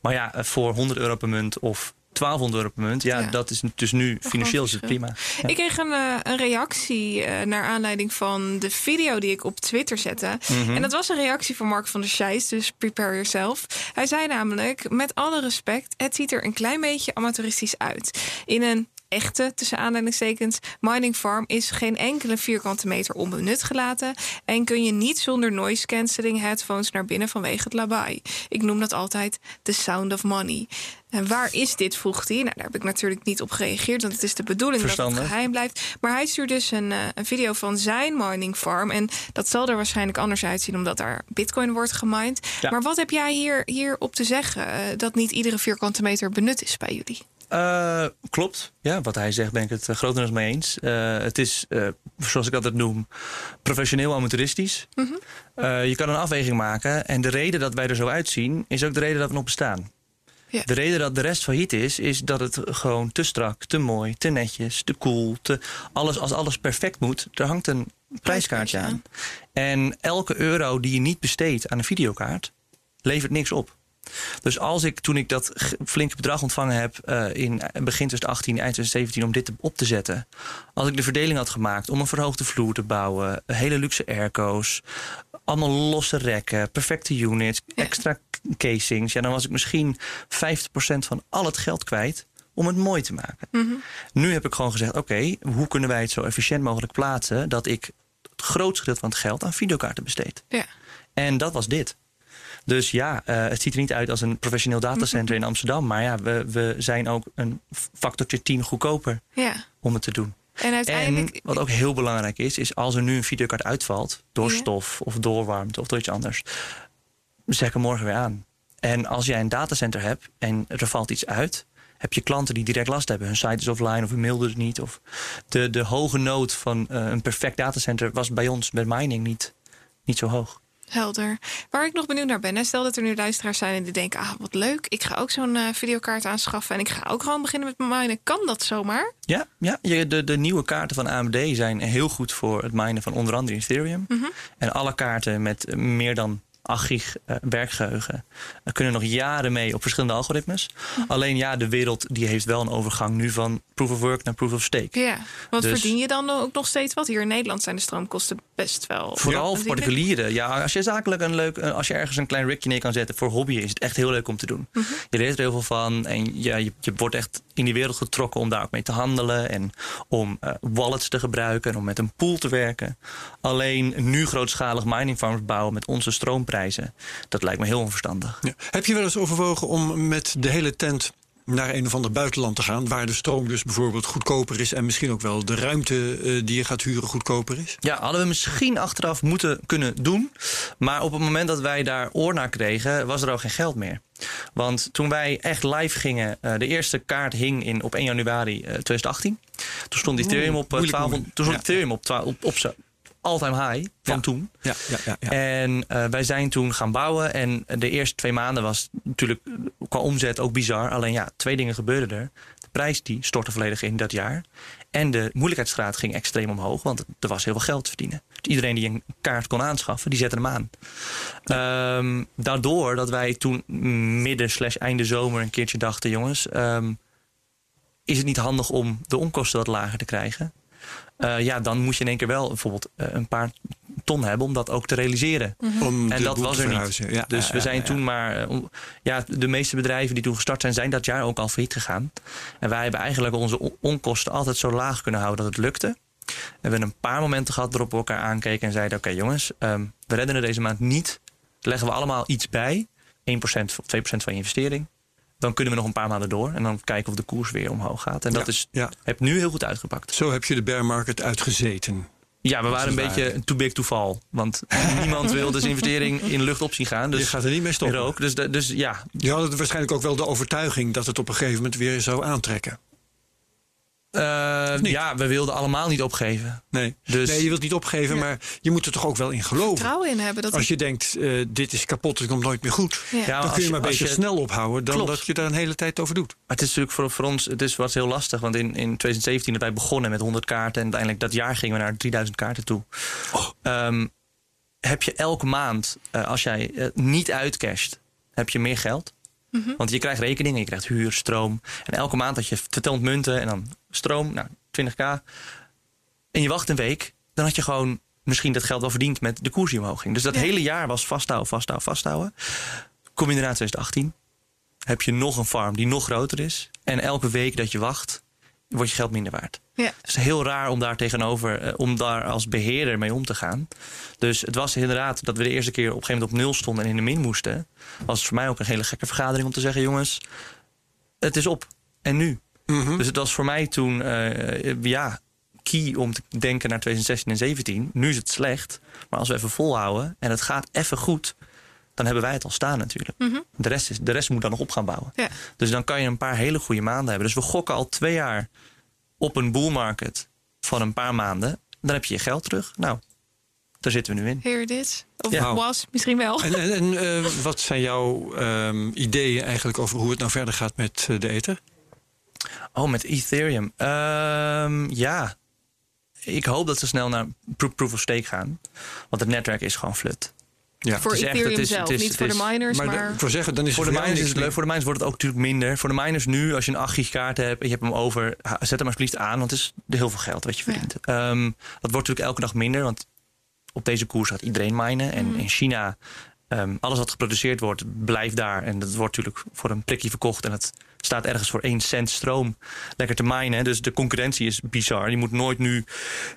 Maar ja, eh, voor 100 euro per munt of 1200 euro per munt, ja, Ja. dat is dus nu financieel is het prima. Ja. Ik kreeg een, eh, een reactie eh, naar aanleiding van de video die ik op Twitter zette. Mhm. En dat was een reactie van Mark van der Scheijs, dus prepare yourself. Hij zei namelijk, met alle respect, het ziet er een klein beetje amateuristisch uit. In een echte, tussen aanleidingstekens, mining farm is geen enkele vierkante meter onbenut gelaten. En kun je niet zonder noise cancelling headphones naar binnen vanwege het lawaai. Ik noem dat altijd the sound of money. En waar is dit, vroeg hij. Nou, daar heb ik natuurlijk niet op gereageerd, want het is de bedoeling dat het geheim blijft. Maar hij stuurt dus een, eh, een video van zijn mining farm. En dat zal er waarschijnlijk anders uitzien, omdat daar bitcoin wordt gemined. Ja. Maar wat heb jij hier, hier op te zeggen? eh, dat niet iedere vierkante meter benut is bij jullie? Eh, klopt. Ja, wat hij zegt ben ik het uh, grotendeels mee eens. Eh, het is, eh, zoals ik altijd noem, professioneel amateuristisch. Mhm. Eh, je kan een afweging maken. En de reden dat wij er zo uitzien, is ook de reden dat we nog bestaan. Ja. De reden dat de rest failliet is, is dat het gewoon te strak, te mooi, te netjes, te cool. Te, alles, als alles perfect moet, er hangt een prijskaartje aan. En elke euro die je niet besteedt aan een videokaart, levert niks op. Dus als ik, toen ik dat flinke bedrag ontvangen heb eh, in begin 2018, eind 2017, om dit te- op te zetten. Als ik de verdeling had gemaakt om een verhoogde vloer te bouwen, hele luxe airco's, allemaal losse rekken, perfecte units, extra casings. Ja, dan was ik misschien 50% van al het geld kwijt om het mooi te maken. Mhm. Nu heb ik gewoon gezegd, oké, hoe kunnen wij het zo efficiënt mogelijk plaatsen dat ik het grootste gedeelte van het geld aan videokaarten besteed. Ja. En dat was dit. Dus ja, eh, het ziet er niet uit als een professioneel datacenter in Amsterdam. Maar ja, we, we zijn ook een factortje 10 goedkoper ja. om het te doen. En uiteindelijk. En wat ook heel belangrijk is, is als er nu een videokaart uitvalt door Ja. stof of door warmte of door iets anders, ik hem morgen weer aan. En als jij een datacenter hebt en er valt iets uit, heb je klanten die direct last hebben. Hun site is offline of hun mail doet het niet. Of de, de hoge nood van eh, een perfect datacenter was bij ons met mining niet, niet zo hoog. Helder. Waar ik nog benieuwd naar ben, hè, stel dat er nu luisteraars zijn en die denken: ah, wat leuk, ik ga ook zo'n eh, videokaart aanschaffen en ik ga ook gewoon beginnen met minen. Kan dat zomaar? Ja, ja de, de nieuwe kaarten van AMD zijn heel goed voor het minen van onder andere Ethereum. Mhm. En alle kaarten met meer dan 8 gig eh, werkgeheugen eh, kunnen nog jaren mee op verschillende algoritmes. Alleen ja, de wereld die heeft wel een overgang nu van proof of work naar proof of stake. Ja. Want Dus- verdien je dan ook nog steeds wat? Hier in Nederland zijn de stroomkosten best wel. Vooral voor particulieren. Ja, als je zakelijk een leuk, eh, als je ergens een klein rigje neer kan zetten voor hobby, is het echt heel leuk om te doen. Mhm. Je leert er heel veel van en ja, je, je wordt echt in die wereld getrokken om daar ook mee te handelen en om eh, wallets te gebruiken en om met een pool te werken. Alleen nu grootschalig mining farms bouwen met onze stroomprijzen, dat lijkt me heel onverstandig. Heb je wel eens overwogen om met de hele tent naar een of ander buitenland te gaan, waar de stroom dus bijvoorbeeld goedkoper is en misschien ook wel de ruimte eh, die je gaat huren goedkoper is? Ja, hadden we misschien achteraf moeten kunnen doen. Maar op het moment dat wij daar oor naar kregen, was er ook geen geld meer. Want toen wij echt live gingen, eh, de eerste kaart hing in, op 1 januari eh, 2018. Toen stond Ethereum op, eh, moeilijk, 12, moeilijk. toen stond. Ethereum op, 12 op, op all-time high van Ja. toen. Ja, ja, ja. ja. En eh, wij zijn toen gaan bouwen. En de eerste twee maanden was natuurlijk qua omzet ook bizar. Alleen ja, twee dingen gebeurden er. De prijs die stortte volledig in dat jaar. En de moeilijkheidsgraad ging extreem omhoog. Want er was heel veel geld te verdienen. Dus iedereen die een kaart kon aanschaffen, die zette hem aan. Ehm, daardoor dat wij toen midden slash einde zomer een keertje dachten... jongens, ehm, is het niet handig om de onkosten wat lager te krijgen? Eh, ja, dan moet je in één keer wel bijvoorbeeld eh, een paar ton hebben om dat ook te realiseren. Om En dat was er niet. Ja, Dus ja, we zijn ja. toen maar. eh, om- Ja, de meeste bedrijven die toen gestart zijn, zijn dat jaar ook al failliet gegaan. En wij hebben eigenlijk onze on- onkosten altijd zo laag kunnen houden dat het lukte. We hebben een paar momenten gehad waarop we elkaar aankeken en zeiden: Oké, jongens, ehm, we redden het deze maand niet. Leggen we allemaal iets bij, 1% of 2% van je investering. Dan kunnen we nog een paar maanden door en dan kijken of de koers weer omhoog gaat. En dat Ja, is, ja. heb nu heel goed uitgepakt. Zo heb je de bear market uitgezeten. Ja, we waren een beetje too big to fall. Want *laughs* niemand wil dus investering in lucht op zien gaan. Dus je gaat er niet mee stoppen. rook. Dus, dus ja, Je had waarschijnlijk ook wel de overtuiging dat het op een gegeven moment weer zou aantrekken. Uh, niet? ja, we wilden allemaal niet opgeven. Nee, Dus- nee je wilt niet opgeven, Ja. maar je moet er toch ook wel in geloven. Vertrouwen in hebben. Dat Als het- je denkt, eh, dit is kapot, het komt nooit meer goed. ja. Dan als kun je maar als beter je- snel ophouden dan Klopt. dat je daar een hele tijd over doet. Maar het is natuurlijk voor, voor ons, het is, was heel lastig. Want in, in 2017 dat wij begonnen met 100 kaarten. En uiteindelijk dat jaar gingen we naar 3000 kaarten toe. Oh. Ehm, heb je elke maand, eh, als jij eh, niet uitcasht, heb je meer geld. Mhm. Want je krijgt rekeningen, je krijgt huur, stroom. En elke maand dat je vertelt munten en dan stroom, nou 20k. En je wacht een week, dan had je gewoon misschien dat geld wel verdiend met de koers die omhoog ging. Dus dat Ja. hele jaar was vasthouden, vasthouden, vasthouden. Kom je daarna 2018, heb je nog een farm die nog groter is. En elke week dat je wacht, wordt je geld minder waard. Ja. Het is heel raar om daar tegenover, eh, om daar als beheerder mee om te gaan. Dus het was inderdaad dat we de eerste keer op een gegeven moment op nul stonden en in de min moesten. Was voor mij ook een hele gekke vergadering om te zeggen: jongens, het is op. En nu? Mhm. Dus het was voor mij toen, eh, ja, key om te denken naar 2016 en 2017. Nu is het slecht, maar als we even volhouden en het gaat even goed, dan hebben wij het al staan natuurlijk. Mhm. De, rest is, de rest moet dan nog op gaan bouwen. Ja. Dus dan kan je een paar hele goede maanden hebben. Dus we gokken al twee jaar op een bull market van een paar maanden. Dan heb je je geld terug. Nou, daar zitten we nu in. Here it is. Of Ja. was, misschien wel. En, en, en, eh, wat zijn jouw ehm, ideeën eigenlijk over hoe het nou verder gaat met eh, de ether? Oh, met Ethereum. Ehm, ja, ik hoop dat ze snel naar pro- proof of stake gaan. Want het netwerk is gewoon flut. Ja. voor het is echt- Ethereum het is- zelf, het is- niet het voor de miners, Maar, wil zeggen, dan is Voor de, voor miners is het leuk, voor de miners wordt het ook natuurlijk minder. Voor de miners nu, als je een 8 gig kaart hebt en je hebt hem over, zet hem alsjeblieft aan, want het is heel veel geld wat je Ja. verdient. Ehm, dat wordt natuurlijk elke dag minder, want op deze koers gaat iedereen minen. En Mhm. in China, ehm, alles wat geproduceerd wordt, blijft daar. En dat wordt natuurlijk voor een prikje verkocht en het staat ergens voor 1 cent stroom lekker te minen. Dus de concurrentie is bizar. Je moet nooit nu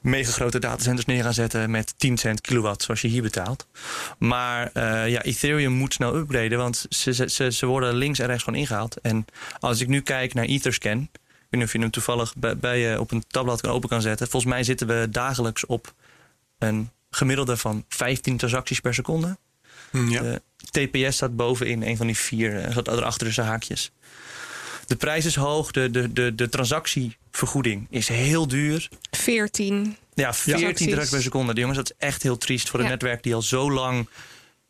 mega grote datacenters neer gaan zetten met 10 cent kilowatt, zoals je hier betaalt. Maar eh, ja, Ethereum moet snel upgraden, want ze, ze- ze, worden links en rechts gewoon ingehaald. En als ik nu kijk naar Etherscan, ik weet niet of je hem toevallig bij, bij je op een tabblad kan open kan zetten. Volgens mij zitten we dagelijks op een gemiddelde van 15 transacties per seconde. Hm, ja. De TPS staat bovenin, een van die vier, eh, zat erachter tussen haakjes. De prijs is hoog, de, de, de, de transactievergoeding is heel duur. 14. Ja, 14 precies. transacties per seconde. Jongens, dat is echt heel triest voor een Ja. netwerk die al zo lang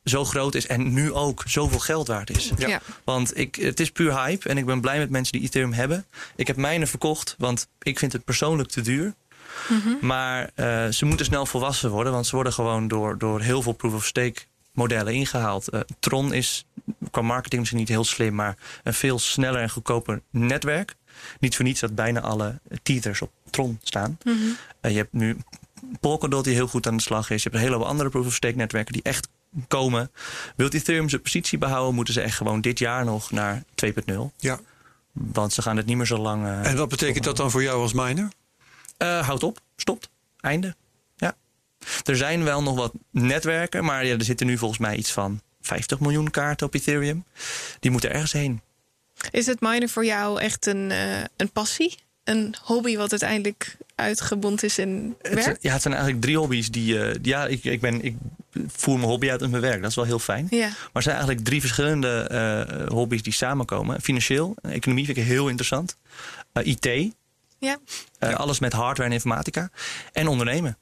zo groot is en nu ook zoveel geld waard is. Ja. Want ik, het is puur hype en ik ben blij met mensen die Ethereum hebben. Ik heb mijne verkocht, want ik vind het persoonlijk te duur. Mhm. Maar eh, ze moeten snel volwassen worden, want ze worden gewoon door, door heel veel proof of stake modellen ingehaald. Eh, Tron is qua marketing misschien niet heel slim, maar een veel sneller en goedkoper netwerk. Niet voor niets dat bijna alle tethers op Tron staan. Eh, je hebt nu Polkadot die heel goed aan de slag is. Je hebt een hele hoop andere proof of stake netwerken die echt komen. Wilt Ethereum zijn positie behouden, moeten ze echt gewoon dit jaar nog naar 2.0. ja. Want ze gaan het niet meer zo lang. eh, En wat betekent dat dan voor jou als miner? eh, houd op, stopt, einde. Er zijn wel nog wat netwerken, maar ja, er zitten nu volgens mij iets van 50 miljoen kaarten op Ethereum. Die moeten ergens heen. Is het minen voor jou echt een, eh, een passie? Een hobby wat uiteindelijk uitgebond is in Het, werk? ja, het zijn eigenlijk drie hobby's die. eh, ja, ik, ik, ben, ik voer mijn hobby uit in mijn werk. Dat is wel heel fijn. Ja. Maar het zijn eigenlijk drie verschillende eh, hobby's die samenkomen. Financieel, economie vind ik heel interessant. IT, Ja. alles met hardware en informatica. En ondernemen.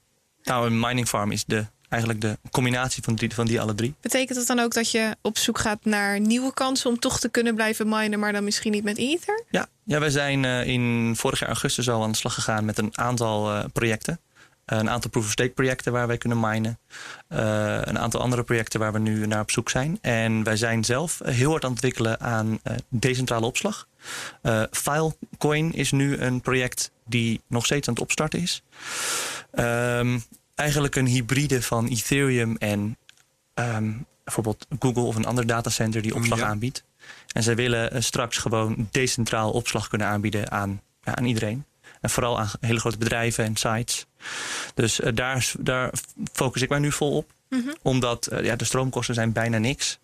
Nou, een mining farm is de, eigenlijk de combinatie van die, van die alle drie. Betekent dat dan ook dat je op zoek gaat naar nieuwe kansen om toch te kunnen blijven minen, maar dan misschien niet met Ether? Ja, ja wij zijn eh, in vorig jaar augustus al aan de slag gegaan met een aantal eh, projecten. Eh, een aantal proof-of-stake projecten waar wij kunnen minen. Een aantal andere projecten waar we nu naar op zoek zijn. En wij zijn zelf heel hard aan het ontwikkelen aan eh, decentrale opslag. Filecoin is nu een project die nog steeds aan het opstarten is. Ehm, eigenlijk een hybride van Ethereum en ehm, bijvoorbeeld Google of een ander datacenter die opslag Ja. aanbiedt. En zij willen eh, straks gewoon decentraal opslag kunnen aanbieden aan, ja, aan iedereen. En vooral aan hele grote bedrijven en sites. Dus eh, daar, daar focus ik mij nu vol op. Mhm. Omdat eh, ja, de stroomkosten zijn bijna niks.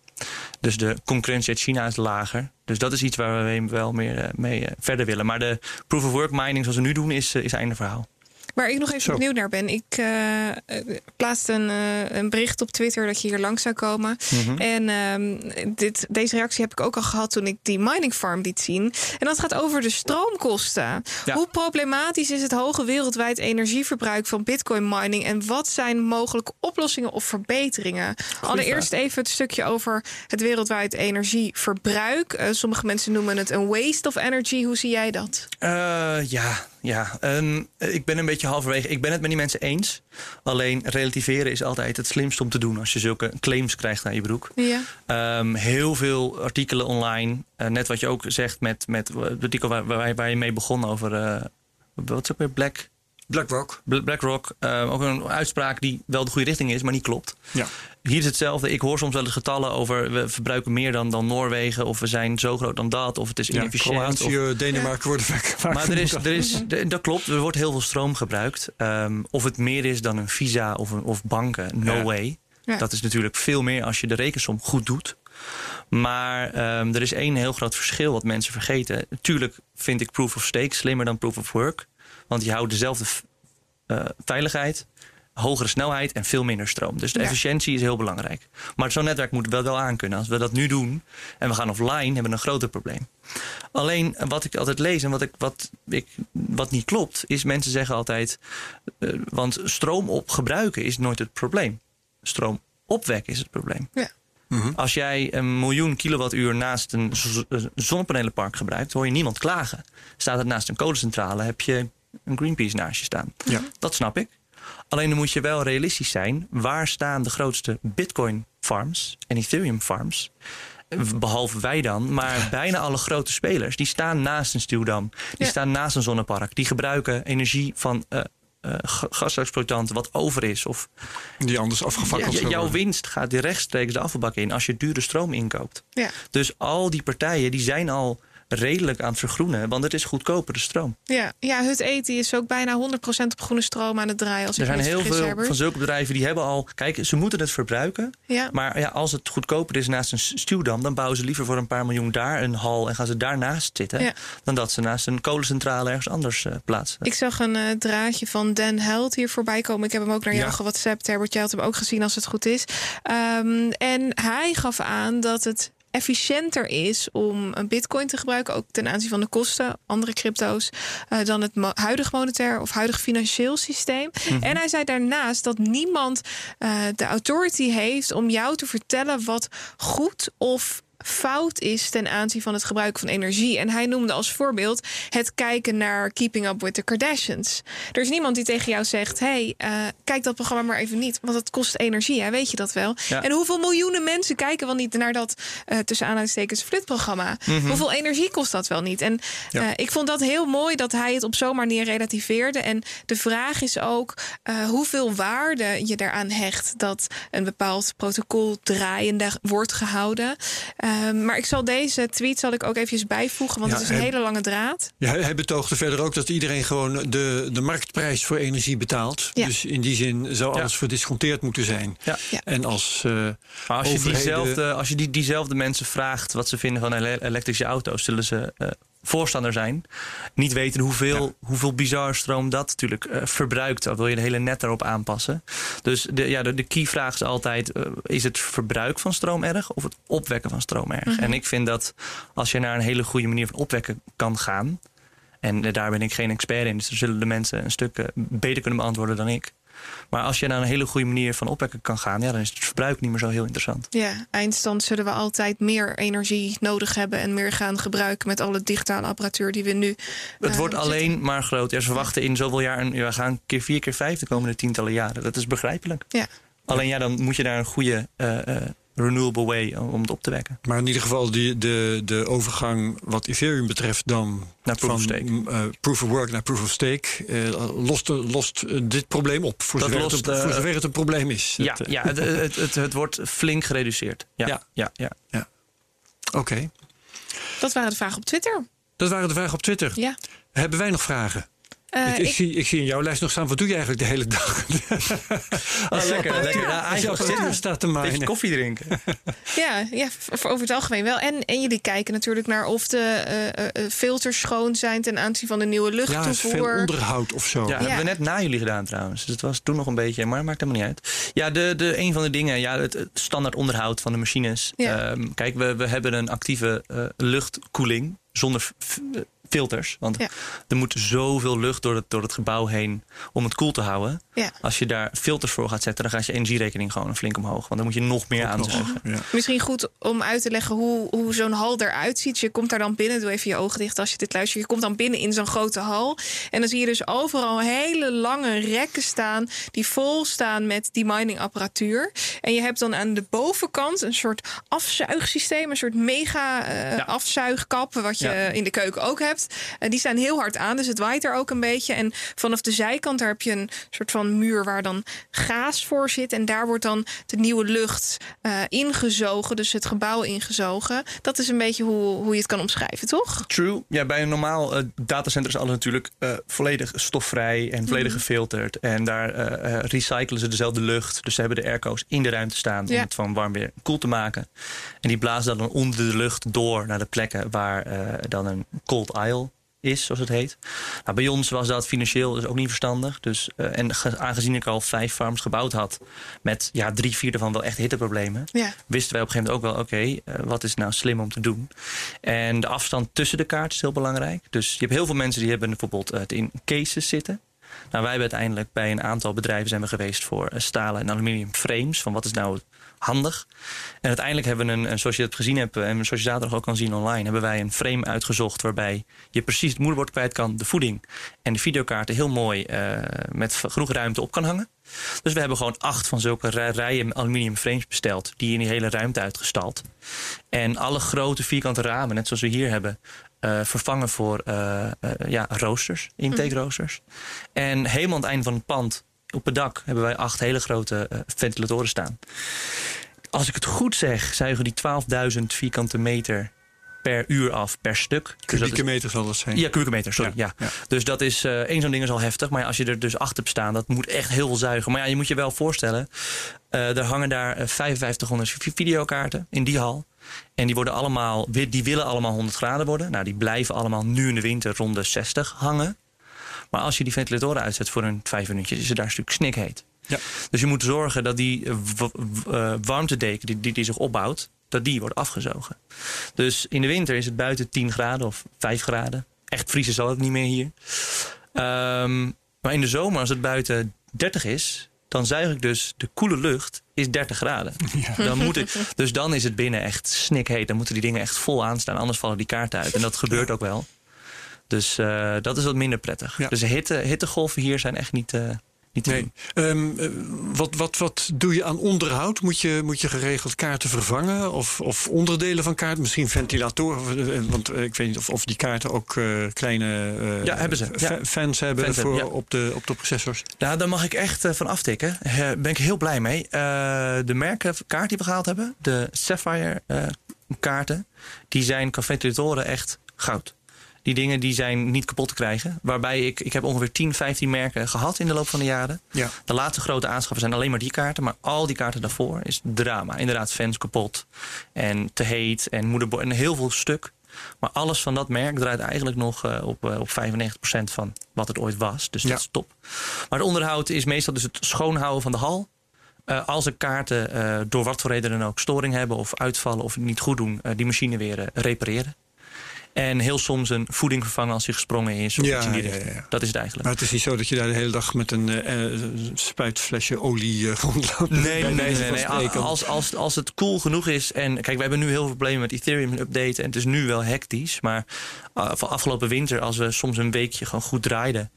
Dus de concurrentie uit China is lager. Dus dat is iets waar we wel meer eh, mee eh, verder willen. Maar de proof of work mining zoals we nu doen is, eh, is einde verhaal. Waar ik nog even Zo. benieuwd naar ben. Ik eh, eh, plaatste een, eh, een bericht op Twitter dat je hier langs zou komen. Mhm. En ehm, dit, deze reactie heb ik ook al gehad toen ik die mining farm liet zien. En dat gaat over de stroomkosten. Ja. Hoe problematisch is het hoge wereldwijd energieverbruik van bitcoin mining? En wat zijn mogelijke oplossingen of verbeteringen? Allereerst even het stukje over het wereldwijd energieverbruik. Sommige mensen noemen het een waste of energy. Hoe zie jij dat? Ja, ja. Ehm, ik ben een beetje halverwege. Ik ben het met die mensen eens. Alleen relativeren is altijd het slimst om te doen als je zulke claims krijgt naar je broek. Ja. Ehm, heel veel artikelen online. Eh, net wat je ook zegt met, met het artikel waar, waar, waar je mee begon over. eh, wat is ook weer Black, BlackRock. BlackRock. Eh, ook een uitspraak die wel de goede richting is, maar niet klopt. Ja. Hier is hetzelfde. Ik hoor soms wel eens getallen over we verbruiken meer dan, dan Noorwegen. Of we zijn zo groot dan dat. Of het is Ja, inefficiënt. of- Kroatië, Denemarken worden vaak, vaak maar er is, er is, dat klopt, er wordt heel veel stroom gebruikt. Ehm, of het meer is dan een visa of, een, of banken, no Ja. way. Ja. Dat is natuurlijk veel meer als je de rekensom goed doet. Maar ehm, er is één heel groot verschil wat mensen vergeten. Tuurlijk vind ik proof of stake slimmer dan proof of work. Want je houdt dezelfde eh, veiligheid, hogere snelheid en veel minder stroom. Dus de Ja. efficiëntie is heel belangrijk. Maar zo'n netwerk moet wel wel aankunnen. Als we dat nu doen en we gaan offline, hebben we een groter probleem. Alleen eh, wat ik altijd lees en wat, ik, wat, ik, wat niet klopt, is mensen zeggen altijd. eh, want stroom op gebruiken is nooit het probleem. Stroom opwekken is het probleem. Ja. Mhm. Als jij een miljoen kilowattuur naast een z- zonnepanelenpark gebruikt, hoor je niemand klagen. Staat het naast een kolencentrale, heb je een Greenpeace naast je staan. Ja. Dat snap ik. Alleen dan moet je wel realistisch zijn. Waar staan de grootste Bitcoin farms en Ethereum farms? Behalve wij dan, maar *laughs* bijna alle grote spelers. Die staan naast een stuwdam. Die Ja. staan naast een zonnepark. Die gebruiken energie van eh eh, ga- gasexploitanten wat over is. Of Die anders afgefakkeld ja, jouw winst gaat rechtstreeks de afvalbak in als je dure stroom inkoopt. Ja. Dus al die partijen die zijn al redelijk aan het vergroenen, want het is goedkopere stroom. Ja, ja Hut Eten is ook bijna 100% op groene stroom aan het draaien. Als Er zijn heel veel van zulke bedrijven die hebben al. Kijk, ze moeten het verbruiken. Ja. Maar ja, als het goedkoper is naast een stuwdam, dan bouwen ze liever voor een paar miljoen daar een hal en gaan ze daarnaast zitten. Ja. Dan dat ze naast een kolencentrale ergens anders eh, plaatsen. Ik zag een eh, draadje van Dan Held hier voorbij komen. Ik heb hem ook naar jou Ja. gewhatsappt. Herbert, jij had hem ook gezien als het goed is. Ehm, en hij gaf aan dat het efficiënter is om een bitcoin te gebruiken, ook ten aanzien van de kosten, andere crypto's, eh, dan het mo- huidig monetair of huidig financieel systeem. En hij zei daarnaast dat niemand eh, de authority heeft om jou te vertellen wat goed of fout is ten aanzien van het gebruik van energie. En hij noemde als voorbeeld het kijken naar Keeping Up with the Kardashians. Er is niemand die tegen jou zegt: hey, eh, kijk dat programma maar even niet, want het kost energie, hè? weet je dat wel? Ja. En hoeveel miljoenen mensen kijken wel niet naar dat eh, tussen aanhalingstekens flutprogramma? Hoeveel energie kost dat wel niet? En Ja. eh, ik vond dat heel mooi dat hij het op zo'n manier relativeerde. En de vraag is ook hoeveel waarde je eraan hecht dat een bepaald protocol draaiende wordt gehouden. Ehm, maar ik zal deze tweet zal ik ook eventjes bijvoegen, want Ja, het is een en- hele lange draad. Ja, hij, betoogde verder ook dat iedereen gewoon de, de marktprijs voor energie betaalt. Ja. Dus in die zin zou Ja. alles verdisconteerd moeten zijn. Ja. Ja. En als, eh, Maar als je, overheden- diezelfde, als je die, diezelfde mensen vraagt wat ze vinden van ele- elektrische auto's, zullen ze eh, voorstander zijn. Niet weten hoeveel, hoeveel bizar stroom dat natuurlijk eh, verbruikt. Dan wil je de hele net daarop aanpassen. Dus de, ja, de, de key vraag is altijd: eh, is het verbruik van stroom erg of het opwekken van stroom erg? En ik vind dat als je naar een hele goede manier van opwekken kan gaan. En eh, daar ben ik geen expert in, dus daar zullen de mensen een stuk beter kunnen beantwoorden dan ik. Maar als je naar een hele goede manier van opwekken kan gaan, ja, dan is het verbruik niet meer zo heel interessant. Ja, eindstand zullen we altijd meer energie nodig hebben en meer gaan gebruiken met alle digitale apparatuur die we nu. Het eh, wordt zitten. alleen maar groot. Ja, ze verwachten in zoveel jaar, een, we gaan keer vier, keer vijf de komende tientallen jaren. Dat is begrijpelijk. Ja. Alleen ja, dan moet je daar een goede eh, eh, renewable way om het op te wekken. maar in ieder geval die, de, de overgang wat Ethereum betreft dan Naar proof van of stake. eh, proof of work naar proof of stake eh, lost, lost eh, dit probleem op. Voor zover, lost, het, voor zover het een probleem is. Ja, Het, ja het, het, het, het wordt flink gereduceerd. Ja, Ja. ja. ja, Oké. Dat waren de vragen op Twitter. Dat waren de vragen op Twitter. Ja. Hebben wij nog vragen? Eh, ik, ik ik- zie, ik zie in jouw lijst nog staan, wat doe je eigenlijk de hele dag? *laughs* Ah, lekker, lekker. Ja, Als je apparatuur staat te een beetje mijnen. koffie drinken. *laughs* Ja, ja, voor over het algemeen wel. En, en jullie kijken natuurlijk naar of de eh, eh, eh, filters schoon zijn ten aanzien van de nieuwe Ja, is veel luchttoevoer. onderhoud of zo. Ja, hebben we net na jullie gedaan trouwens. Dus het was toen nog een beetje, maar dat maakt helemaal niet uit. Ja, de, de, een van de dingen, ja, het, het standaard onderhoud van de machines. Ja. Ehm, kijk, we, we hebben een actieve luchtkoeling zonder filters. Want Ja. er moet zoveel lucht door het, door het gebouw heen om het koel te houden. Ja. Als je daar filters voor gaat zetten, dan gaat je energierekening gewoon flink omhoog. Want dan moet je nog meer aanzuigen. Ja. Misschien goed om uit te leggen hoe, hoe zo'n hal eruit ziet. Je komt daar dan binnen, doe even je ogen dicht als je dit luistert. Je komt dan binnen in zo'n grote hal. En dan zie je dus overal hele lange rekken staan... die vol staan met die miningapparatuur. En je hebt dan aan de bovenkant een soort afzuigsysteem... een soort mega Ja. afzuigkap, wat je Ja. in de keuken ook hebt. En die staan heel hard aan, dus het waait er ook een beetje. En vanaf de zijkant daar heb je een soort van muur... waar dan gaas voor zit. En daar wordt dan de nieuwe lucht eh, ingezogen, dus het gebouw ingezogen. Dat is een beetje hoe, hoe je het kan omschrijven, toch? True. Ja, bij een normaal eh, datacenter is alles natuurlijk eh, volledig stofvrij en volledig Mhm. gefilterd. En daar eh, eh, recyclen ze dezelfde lucht. Dus ze hebben de airco's in de ruimte staan om het van warm weer koel te maken. En die blazen dan onder de lucht door naar de plekken waar eh, dan een cold aisle is, zoals het heet. Nou, bij ons was dat financieel dus ook niet verstandig. Dus, eh, en ge- aangezien ik al vijf farms gebouwd had met ja, drie vierde van wel echt hitteproblemen Ja. wisten wij op een gegeven moment ook wel, oké, eh, wat is nou slim om te doen? En de afstand tussen de kaarten is heel belangrijk. Dus je hebt heel veel mensen die hebben bijvoorbeeld het in cases zitten. Nou, wij hebben uiteindelijk bij een aantal bedrijven zijn we geweest voor eh, stalen en aluminium frames. Van wat is nou handig? En uiteindelijk hebben we een, zoals je het gezien hebt en zoals je zaterdag ook kan zien online, hebben wij een frame uitgezocht waarbij je precies het moederbord kwijt kan, de voeding en de videokaarten heel mooi eh, met genoeg ruimte op kan hangen. Dus we hebben gewoon acht van zulke rij- rijen aluminium frames besteld. Die in die hele ruimte uitgestald. En alle grote vierkante ramen, net zoals we hier hebben, eh, vervangen voor eh, ja, roosters, intake roosters. En helemaal aan het einde van het pand, op het dak, hebben wij acht hele grote eh, ventilatoren staan. Als ik het goed zeg, zuigen die 12.000 vierkante meter per uur af per stuk. Dus is- Kubieke meter zal dat zijn. ja, kubieke meter, sorry. Ja, Ja, ja. Dus dat is eh één zo'n ding is al heftig. Maar als je er dus acht hebt staan, dat moet echt heel veel zuigen. Maar ja, je moet je wel voorstellen. eh, er hangen daar eh, 5500 vi- videokaarten in die hal. En die, worden allemaal, die willen allemaal 100 graden worden. Nou, die blijven allemaal nu in de winter rond de 60 hangen. Maar als je die ventilatoren uitzet voor een vijf minuutjes, is het daar een stuk snikheet. Ja. Dus je moet zorgen dat die eh, eh, warmtedeken die, die, die zich opbouwt, dat die wordt afgezogen. Dus in de winter is het buiten 10 graden of 5 graden. Echt vriezen zal het niet meer hier. Ehm, maar in de zomer, als het buiten 30 is, dan zuig ik dus de koele lucht is 30 graden. Dan moet ik, dus dan is het binnen echt snikheet. Dan moeten die dingen echt vol aanstaan, anders vallen die kaarten uit. En dat gebeurt ook wel. Dus eh, dat is wat minder prettig. Ja. Dus hitte, hittegolven hier zijn echt niet, eh, niet te Nee. doen. Ehm, eh, wat, wat, wat doe je aan onderhoud? Moet je, moet je geregeld kaarten vervangen? Of, of onderdelen van kaarten? Misschien ventilatoren? Want ik weet niet of, of die kaarten ook kleine Ja, hebben ze. fa- Ja. fans hebben Fans voor, hebben, ja. op, de, op de processors. Nou, daar mag ik echt van aftikken. Daar ben ik heel blij mee. De merkenkaart die we gehaald hebben, de Sapphire kaarten, die zijn qua ventilatoren echt goud. Die dingen die zijn niet kapot te krijgen. Waarbij ik, ik heb ongeveer 10, 15 merken gehad in de loop van de jaren. Ja. De laatste grote aanschaffen zijn alleen maar die kaarten. Maar al die kaarten daarvoor is drama. Inderdaad, fans kapot. En te heet. En moederbord. En heel veel stuk. Maar alles van dat merk draait eigenlijk nog eh, op, eh, op 95% van wat het ooit was. Dus Ja. dat is top. Maar het onderhoud is meestal dus het schoonhouden van de hal. Eh, als er kaarten door wat voor reden dan ook storing hebben of uitvallen of niet goed doen, die machine weer repareren. En heel soms een voeding vervangen als hij gesprongen is. Of Ja, iets in die ja, richting. ja, ja. Dat is het eigenlijk. Maar het is niet zo dat je daar de hele dag met een eh, eh, spuitflesje olie eh, *laughs* rondloopt. Nee, nee, nee. nee. Als, als, als het cool genoeg is. En kijk, we hebben nu heel veel problemen met Ethereum en updaten. En het is nu wel hectisch. Maar uh, van afgelopen winter, als we soms een weekje gewoon goed draaiden.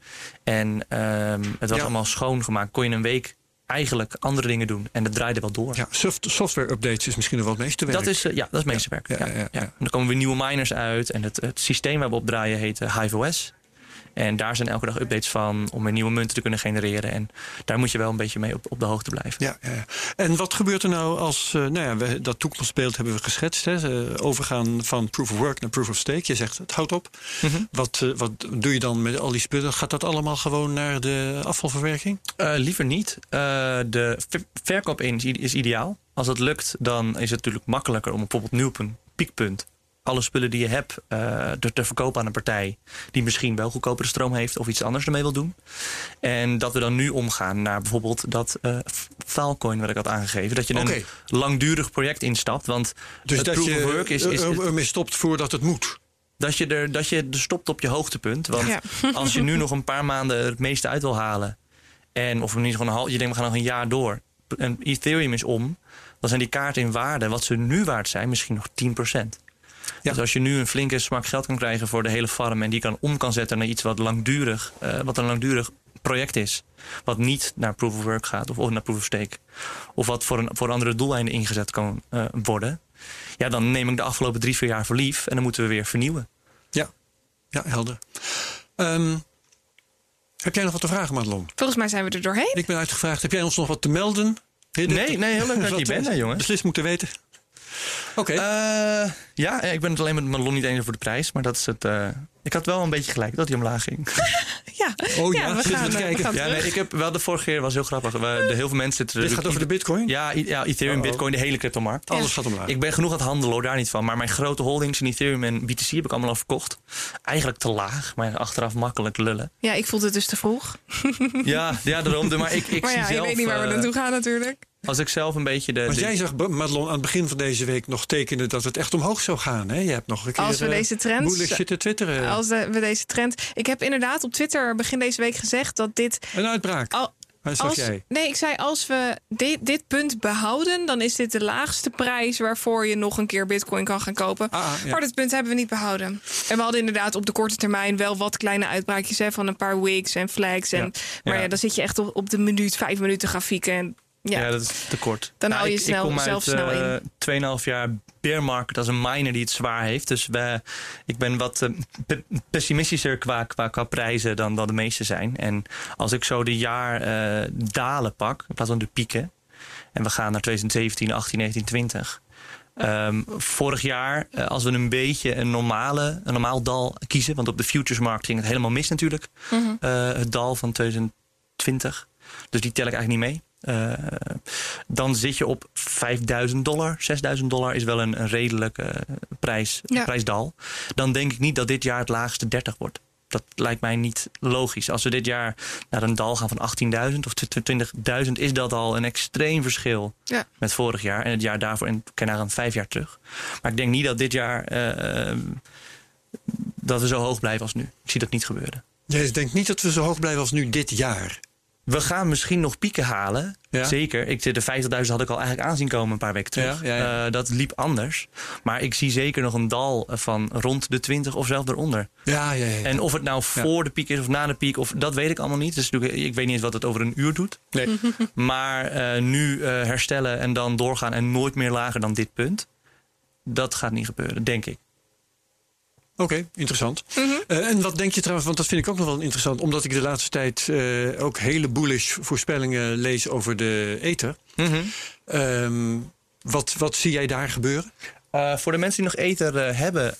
En ehm, het was allemaal schoongemaakt. Kon je een week eigenlijk andere dingen doen. En dat draaide wel door. Ja, soft, software updates is misschien nog wel het meeste werk. Dat is, eh, ja, dat is het meeste werk. Ja, Ja, ja, ja, ja. ja. En dan komen weer nieuwe miners uit. En het, het systeem waar we op draaien heet eh, Hive OS. En daar zijn elke dag updates van om weer nieuwe munten te kunnen genereren. En daar moet je wel een beetje mee op, op de hoogte blijven. Ja, ja, ja. En wat gebeurt er nou als, uh, nou ja, we, dat toekomstbeeld hebben we geschetst. Hè? Uh, overgaan van proof of work naar proof of stake. Je zegt het houdt op. Mm -hmm. wat, uh, wat doe je dan met al die spullen? Gaat dat allemaal gewoon naar de afvalverwerking? liever niet. de verkoop in is ideaal. Als dat lukt, dan is het natuurlijk makkelijker om bijvoorbeeld nu op een piekpunt alle spullen die je hebt uh, te verkopen aan een partij die misschien wel goedkopere stroom heeft of iets anders ermee wil doen. En dat we dan nu omgaan naar bijvoorbeeld dat uh, Filecoin wat ik had aangegeven. Dat je okay. een langdurig project instapt. Want dus het dat proof je of work is, is, is ermee stopt voordat het moet. Dat je, er, dat je er stopt op je hoogtepunt. Want ja. *laughs* als je nu nog een paar maanden het meeste uit wil halen. En of niet gewoon een half, je denkt we gaan nog een jaar door. En Ethereum is om. Dan zijn die kaarten in waarde, wat ze nu waard zijn, misschien nog 10%. Ja. Dus als je nu een flinke smak geld kan krijgen voor de hele farm en die kan om kan zetten naar iets wat langdurig, uh, wat een langdurig project is. Wat niet naar proof of work gaat of, of naar proof of stake. Of wat voor, een, voor andere doeleinden ingezet kan uh, worden. Ja, dan neem ik de afgelopen drie, vier jaar voor lief en dan moeten we weer vernieuwen. Ja, ja helder. Um, heb jij nog wat te vragen, Madelon? Volgens mij zijn we er doorheen. Ik ben uitgevraagd. Heb jij ons nog wat te melden? Nee, nee, heel leuk dat *laughs* je bent, hè, jongen. Beslist moeten weten. Oké. Okay. Uh, ja, ik ben het alleen met Malon niet eens voor de prijs. Maar dat is het. Uh, ik had wel een beetje gelijk dat hij omlaag ging. *laughs* ja. Oh ja, we gaan, we kijken. We gaan ja, nee, ik heb wel de vorige keer was heel grappig. We, de, heel veel mensen zitten. Dit gaat over de Bitcoin? Ja, ja Ethereum, oh, oh. Bitcoin, de hele cryptomarkt. Alles gaat omlaag. Ik ben genoeg aan het handelen, hoor, daar niet van. Maar mijn grote holdings in Ethereum en BTC heb ik allemaal al verkocht. Eigenlijk te laag, maar achteraf makkelijk lullen. Ja, ik vond het dus te vroeg. ja, ja, daarom. *laughs* Maar ik, ik maar ja, zie zelf. Ik weet niet waar we naartoe gaan natuurlijk. Als ik zelf een beetje de. Want jij zag, Madelon, aan het begin van deze week nog tekenen dat het echt omhoog zou gaan. Hè? Je hebt nog een keer. Als we deze trend. Bullish te twitteren. Als de, we deze trend. Ik heb inderdaad op Twitter begin deze week gezegd dat dit. Een uitbraak. Al, als, jij? Nee, ik zei als we dit, dit punt behouden, dan is dit de laagste prijs waarvoor je nog een keer Bitcoin kan gaan kopen. Ah, ja. Maar dat punt hebben we niet behouden. En we hadden inderdaad op de korte termijn wel wat kleine uitbraakjes hè, van een paar wigs en flags. En, Ja. Maar ja. Ja. dan zit je echt op, op de minuut, vijf minuten grafieken. En, ja, Ja, dat is te kort. Dan hou je ik, snel- ik kom zelf uit, snel eh, 2,5 jaar bear market als een miner die het zwaar heeft. Dus we, ik ben wat eh, pe- pessimistischer qua, qua, qua prijzen dan, dan de meeste zijn. En als ik zo de jaar eh, dalen pak, in plaats van de pieken. En we gaan naar 2017, 18, 19, 20. Ehm, vorig jaar, als we een beetje een, normale, een normaal dal kiezen, want op de futuresmarkt ging het helemaal mis natuurlijk, Mhm. het dal van 2020. Dus die tel ik eigenlijk niet mee. Eh, dan zit je op 5000 dollar. 6000 dollar is wel een, een redelijke eh, prijs, Ja. prijsdal. Dan denk ik niet dat dit jaar het laagste 30 wordt. Dat lijkt mij niet logisch. Als we dit jaar naar een dal gaan van 18.000 of 20.000, is dat al een extreem verschil Ja. met vorig jaar. En het jaar daarvoor, en kijk naar een vijf jaar terug. Maar ik denk niet dat dit jaar eh, eh, dat we zo hoog blijven als nu. Ik zie dat niet gebeuren. Jij denkt niet dat we zo hoog blijven als nu dit jaar. We gaan misschien nog pieken halen. Ja. Zeker. Ik, de 50.000 had ik al eigenlijk aanzien komen een paar weken terug. Ja, ja, ja. Eh, dat liep anders. Maar ik zie zeker nog een dal van rond de 20 of zelfs eronder. Ja, ja, ja. En of het nou voor de piek is of na de piek, of, dat weet ik allemaal niet. Dus ik weet niet eens wat het over een uur doet. Nee. *laughs* Maar eh, nu eh, herstellen en dan doorgaan en nooit meer lager dan dit punt. Dat gaat niet gebeuren, denk ik. Oké, interessant. Mhm. Eh, en wat denk je trouwens, want dat vind ik ook nog wel interessant, omdat ik de laatste tijd eh, ook hele bullish voorspellingen lees over de ether. Ehm, wat, wat zie jij daar gebeuren? Eh, voor de mensen die nog ether hebben,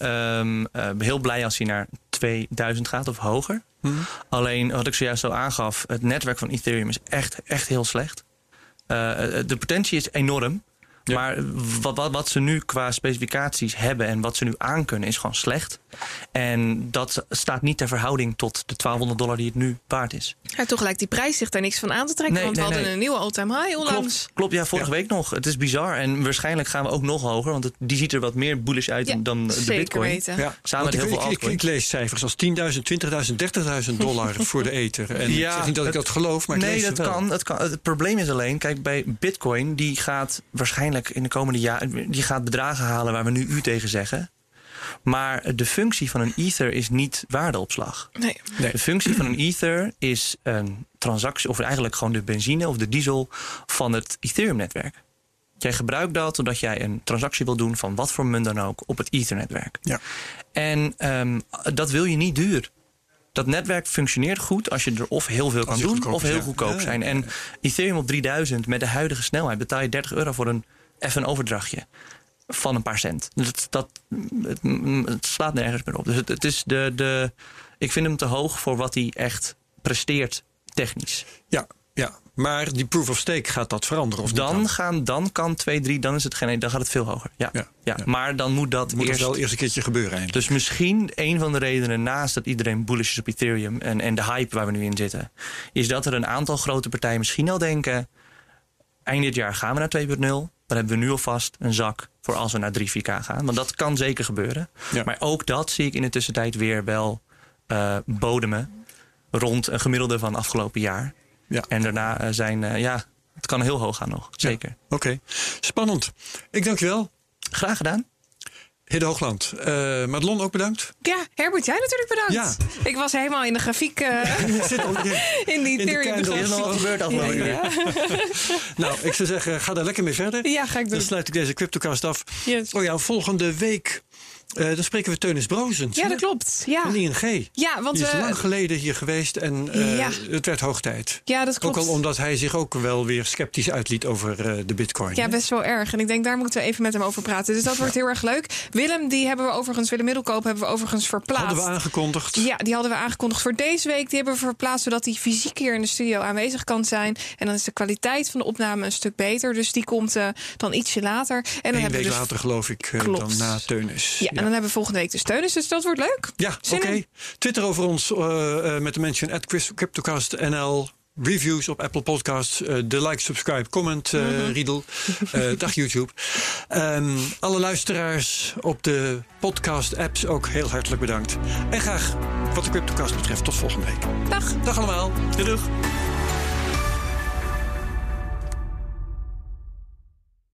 eh, heel blij als hij naar 2000 gaat of hoger. Mhm. Alleen wat ik zojuist al aangaf, het netwerk van Ethereum is echt, echt heel slecht. De potentie is enorm. Ja. Maar wat, wat, wat ze nu qua specificaties hebben en wat ze nu aankunnen is gewoon slecht. En dat staat niet ter verhouding tot de 1200 dollar die het nu waard is. Ja, toch lijkt die prijs zich daar niks van aan te trekken. Nee, want we hadden nee. een nieuwe all-time high onlangs. Klopt, klopt, ja, vorige Ja. week nog. Het is bizar. En waarschijnlijk gaan we ook nog hoger, want het, die ziet er wat meer bullish uit Ja, dan de zeker Bitcoin. weten. Ja. Samen Want met heel ik, veel ik, ik, altcoins. ik lees cijfers als 10.000, 20.000, 30.000 dollar *laughs* voor de ether. En ik Ja, zeg niet dat ik dat geloof, maar ik nee, lees dat het wel. kan, dat kan. Het probleem is alleen, kijk, bij Bitcoin, die gaat waarschijnlijk in de komende jaren, die gaat bedragen halen waar we nu u tegen zeggen. Maar de functie van een ether is niet waardeopslag. Nee. Nee. De functie van een ether is een transactie, of eigenlijk gewoon de benzine of de diesel van het Ethereum-netwerk. Jij gebruikt dat omdat jij een transactie wil doen van wat voor munt dan ook op het Ether-netwerk. Ja. En ehm, dat wil je niet duur. dat netwerk functioneert goed als je er of heel veel kan doen of heel ja. goedkoop Ja, zijn. ja, En Ethereum op 3000 met de huidige snelheid betaal je 30 euro voor een even een overdrachtje van een paar cent. Dus het, dat, het, het slaat nergens meer op. Dus het, het is de, de, ik vind hem te hoog voor wat hij echt presteert technisch. Ja, ja. Maar die proof of stake gaat dat veranderen of Dan, gaan, dan kan 2, 3, dan is het geen, dan gaat het veel hoger. Ja, Ja, ja, ja. Maar dan moet dat Moet eerst wel eerst een keertje gebeuren eigenlijk. dus misschien een van de redenen naast dat iedereen bullish is op Ethereum en, en de hype waar we nu in zitten, is dat er een aantal grote partijen misschien al denken: eind dit jaar gaan we naar 2.0. Dan hebben we nu alvast een zak voor als we naar 3, 4K gaan. Want dat kan zeker gebeuren. Ja. Maar ook dat zie ik in de tussentijd weer wel eh, bodemen rond een gemiddelde van afgelopen jaar. Ja. En daarna eh, zijn, eh, ja, het kan heel hoog gaan nog. Zeker. Oké, spannend. Ik dank je wel. Graag gedaan. Hidde Hoogland. Eh Madelon ook bedankt. Ja, Herbert, jij natuurlijk bedankt. Ik was helemaal in de grafiek, *laughs* al in- *laughs* in die Ethereum. candles. Er is nog gebeurd afgelopen ja, *laughs* Nou, ik zou zeggen, ga daar lekker mee verder. ja, ga ik Dan doen. sluit ik deze CryptoCast af. Yes. Oh ja, volgende week eh, dan spreken we Teunis Brozens. Ja, dat klopt. Ja, Van ING. ja want Die is we. lang geleden hier geweest en eh, Ja. het werd hoog tijd. Ja, dat Ook klopt. al omdat hij zich ook wel weer sceptisch uitliet over eh, de bitcoin. Ja, hè? best wel erg. En ik denk daar moeten we even met hem over praten. Dus dat wordt heel erg leuk. Willem, die hebben we overigens, Willem Middelkoop hebben we overigens verplaatst. Hadden we aangekondigd. Ja, die hadden we aangekondigd voor deze week. Die hebben we verplaatst zodat hij fysiek hier in de studio aanwezig kan zijn. En dan is de kwaliteit van de opname een stuk beter. Dus die komt eh, dan ietsje later. En dan Eén hebben week we dus... later geloof ik eh, dan na Teunis. Ja, dan hebben we volgende week de steuners. Dus dat wordt leuk. Ja, oké. Twitter over ons eh, eh, met de mention at CryptoCastNL. Reviews op Apple Podcasts. eh, de like, subscribe, comment, Mhm. Riedel. *laughs* Dag YouTube. Ehm, alle luisteraars op de podcast-apps ook heel hartelijk bedankt. En graag wat de CryptoCast betreft tot volgende week. Dag. Dag allemaal. Doei.